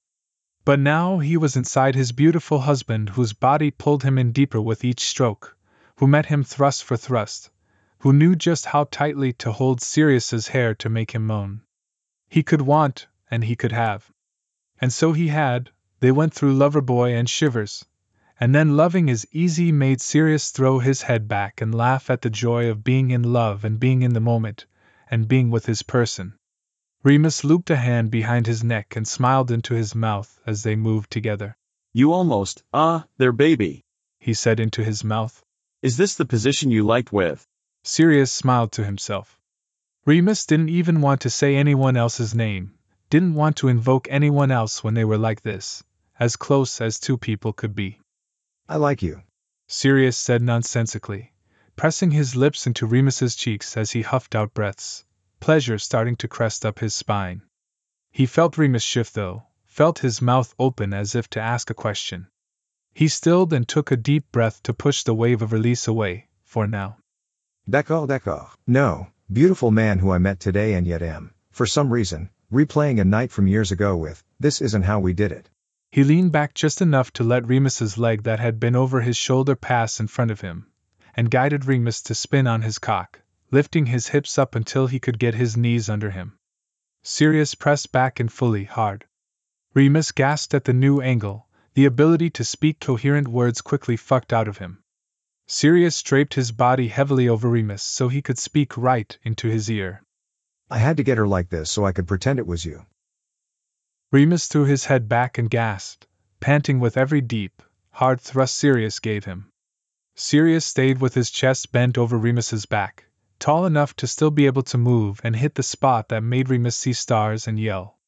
But now he was inside his beautiful husband whose body pulled him in deeper with each stroke, who met him thrust for thrust, who knew just how tightly to hold Sirius's hair to make him moan. He could want, and he could have. And so he had, they went through Loverboy and Shivers, and then loving is easy made Sirius throw his head back and laugh at the joy of being in love and being in the moment, and being with his person. Remus looped a hand behind his neck and smiled into his mouth as they moved together. You almost, ah, uh, there baby, he said into his mouth. Is this the position you liked with? Sirius smiled to himself. Remus didn't even want to say anyone else's name, didn't want to invoke anyone else when they were like this, as close as two people could be. I like you. Sirius said nonsensically, pressing his lips into Remus's cheeks as he huffed out breaths, pleasure starting to crest up his spine. He felt Remus shift though, felt his mouth open as if to ask a question. He stilled and took a deep breath to push the wave of release away, for now. D'accord, d'accord. No, beautiful man who I met today and yet am, for some reason, replaying a night from years ago with, this isn't how we did it. He leaned back just enough to let Remus's leg that had been over his shoulder pass in front of him, and guided Remus to spin on his cock, lifting his hips up until he could get his knees under him. Sirius pressed back and fully hard. Remus gasped at the new angle, the ability to speak coherent words quickly fucked out of him. Sirius draped his body heavily over Remus so he could speak right into his ear. I had to get her like this so I could pretend it was you. Remus threw his head back and gasped, panting with every deep, hard thrust Sirius gave him. Sirius stayed with his chest bent over Remus's back, tall enough to still be able to move and hit the spot that made Remus see stars and yell.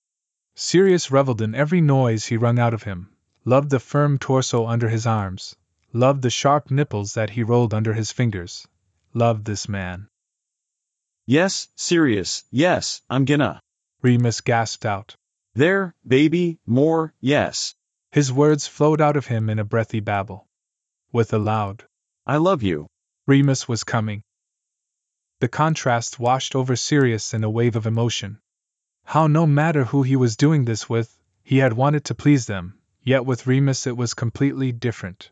Sirius reveled in every noise he wrung out of him, loved the firm torso under his arms, loved the sharp nipples that he rolled under his fingers, loved this man. Yes, Sirius, yes, I'm gonna. Remus gasped out. There, baby, more, yes. His words flowed out of him in a breathy babble. With a loud, I love you. Remus was coming. The contrast washed over Sirius in a wave of emotion. How no matter who he was doing this with, he had wanted to please them, yet with Remus it was completely different.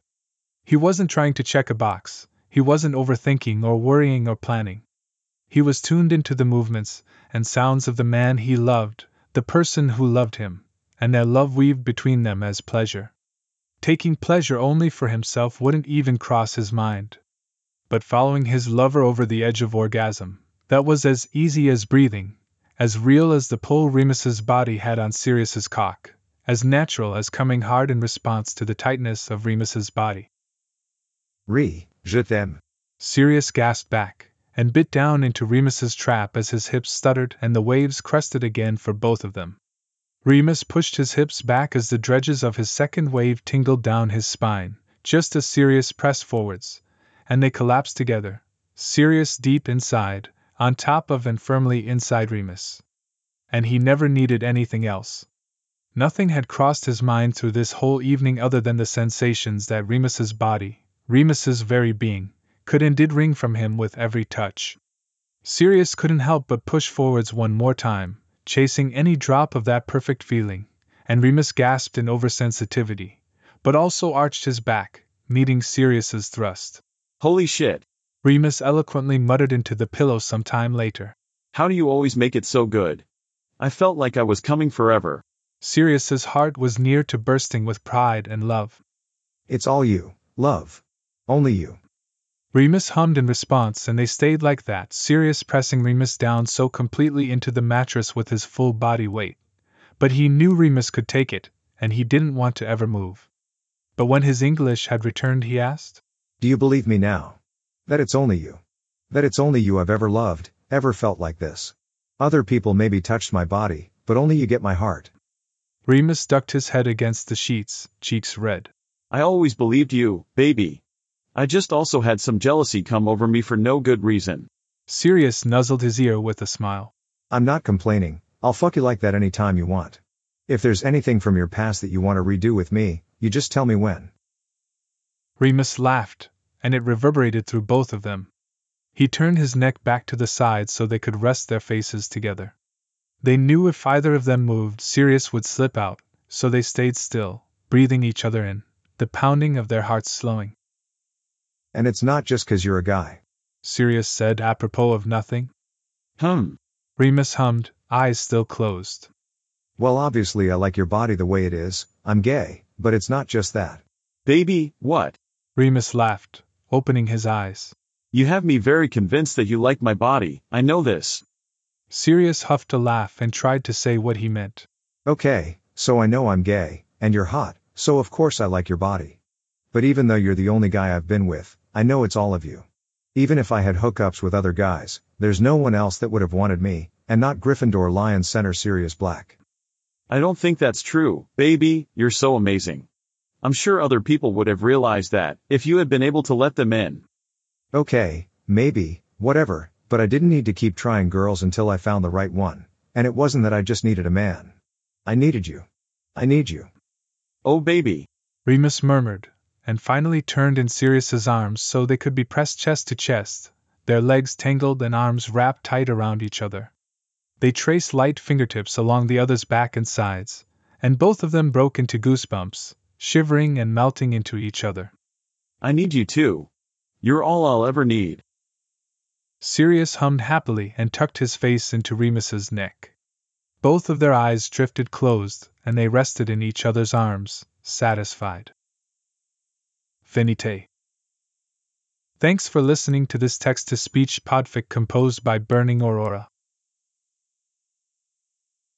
He wasn't trying to check a box, he wasn't overthinking or worrying or planning. He was tuned into the movements and sounds of the man he loved, the person who loved him, and their love weaved between them as pleasure. Taking pleasure only for himself wouldn't even cross his mind. But following his lover over the edge of orgasm, that was as easy as breathing, as real as the pull Remus's body had on Sirius's cock, as natural as coming hard in response to the tightness of Remus's body. Re, je t'aime. Sirius gasped back, and bit down into Remus's trap as his hips stuttered and the waves crested again for both of them. Remus pushed his hips back as the dredges of his second wave tingled down his spine, just as Sirius pressed forwards, and they collapsed together, Sirius deep inside, on top of and firmly inside Remus. And he never needed anything else. Nothing had crossed his mind through this whole evening other than the sensations that Remus's body, Remus's very being, could and did wring from him with every touch. Sirius couldn't help but push forwards one more time, chasing any drop of that perfect feeling, and Remus gasped in oversensitivity, but also arched his back, meeting Sirius's thrust. Holy shit! Remus eloquently muttered into the pillow some time later. How do you always make it so good? I felt like I was coming forever. Sirius's heart was near to bursting with pride and love. It's all you, love. Only you. Remus hummed in response, and they stayed like that, Sirius pressing Remus down so completely into the mattress with his full body weight. But he knew Remus could take it, and he didn't want to ever move. But when his English had returned, he asked, Do you believe me now? That it's only you. That it's only you I've ever loved, ever felt like this. Other people maybe touched my body, but only you get my heart. Remus ducked his head against the sheets, cheeks red. I always believed you, baby. I just also had some jealousy come over me for no good reason. Sirius nuzzled his ear with a smile. I'm not complaining, I'll fuck you like that any time you want. If there's anything from your past that you want to redo with me, you just tell me when. Remus laughed, and it reverberated through both of them. He turned his neck back to the side so they could rest their faces together. They knew if either of them moved, Sirius would slip out, so they stayed still, breathing each other in, the pounding of their hearts slowing. And it's not just 'cause you're a guy. Sirius said apropos of nothing. Hum. Remus hummed, eyes still closed. Well, obviously, I like your body the way it is, I'm gay, but it's not just that. Baby, what? Remus laughed, opening his eyes. You have me very convinced that you like my body, I know this. Sirius huffed a laugh and tried to say what he meant. Okay, so I know I'm gay, and you're hot, so of course I like your body. But even though you're the only guy I've been with, I know it's all of you. Even if I had hookups with other guys, there's no one else that would have wanted me, and not Gryffindor Lion Center Sirius Black. I don't think that's true, baby, you're so amazing. I'm sure other people would have realized that, if you had been able to let them in. Okay, maybe, whatever, but I didn't need to keep trying girls until I found the right one. And it wasn't that I just needed a man. I needed you. I need you. Oh baby. Remus murmured, and finally turned in Sirius's arms so they could be pressed chest to chest, their legs tangled and arms wrapped tight around each other. They traced light fingertips along the other's back and sides, and both of them broke into goosebumps, shivering and melting into each other. I need you too. You're all I'll ever need. Sirius hummed happily and tucked his face into Remus's neck. Both of their eyes drifted closed, and they rested in each other's arms, satisfied. Thanks for listening to this text to speech podfic composed by Burning Aurora.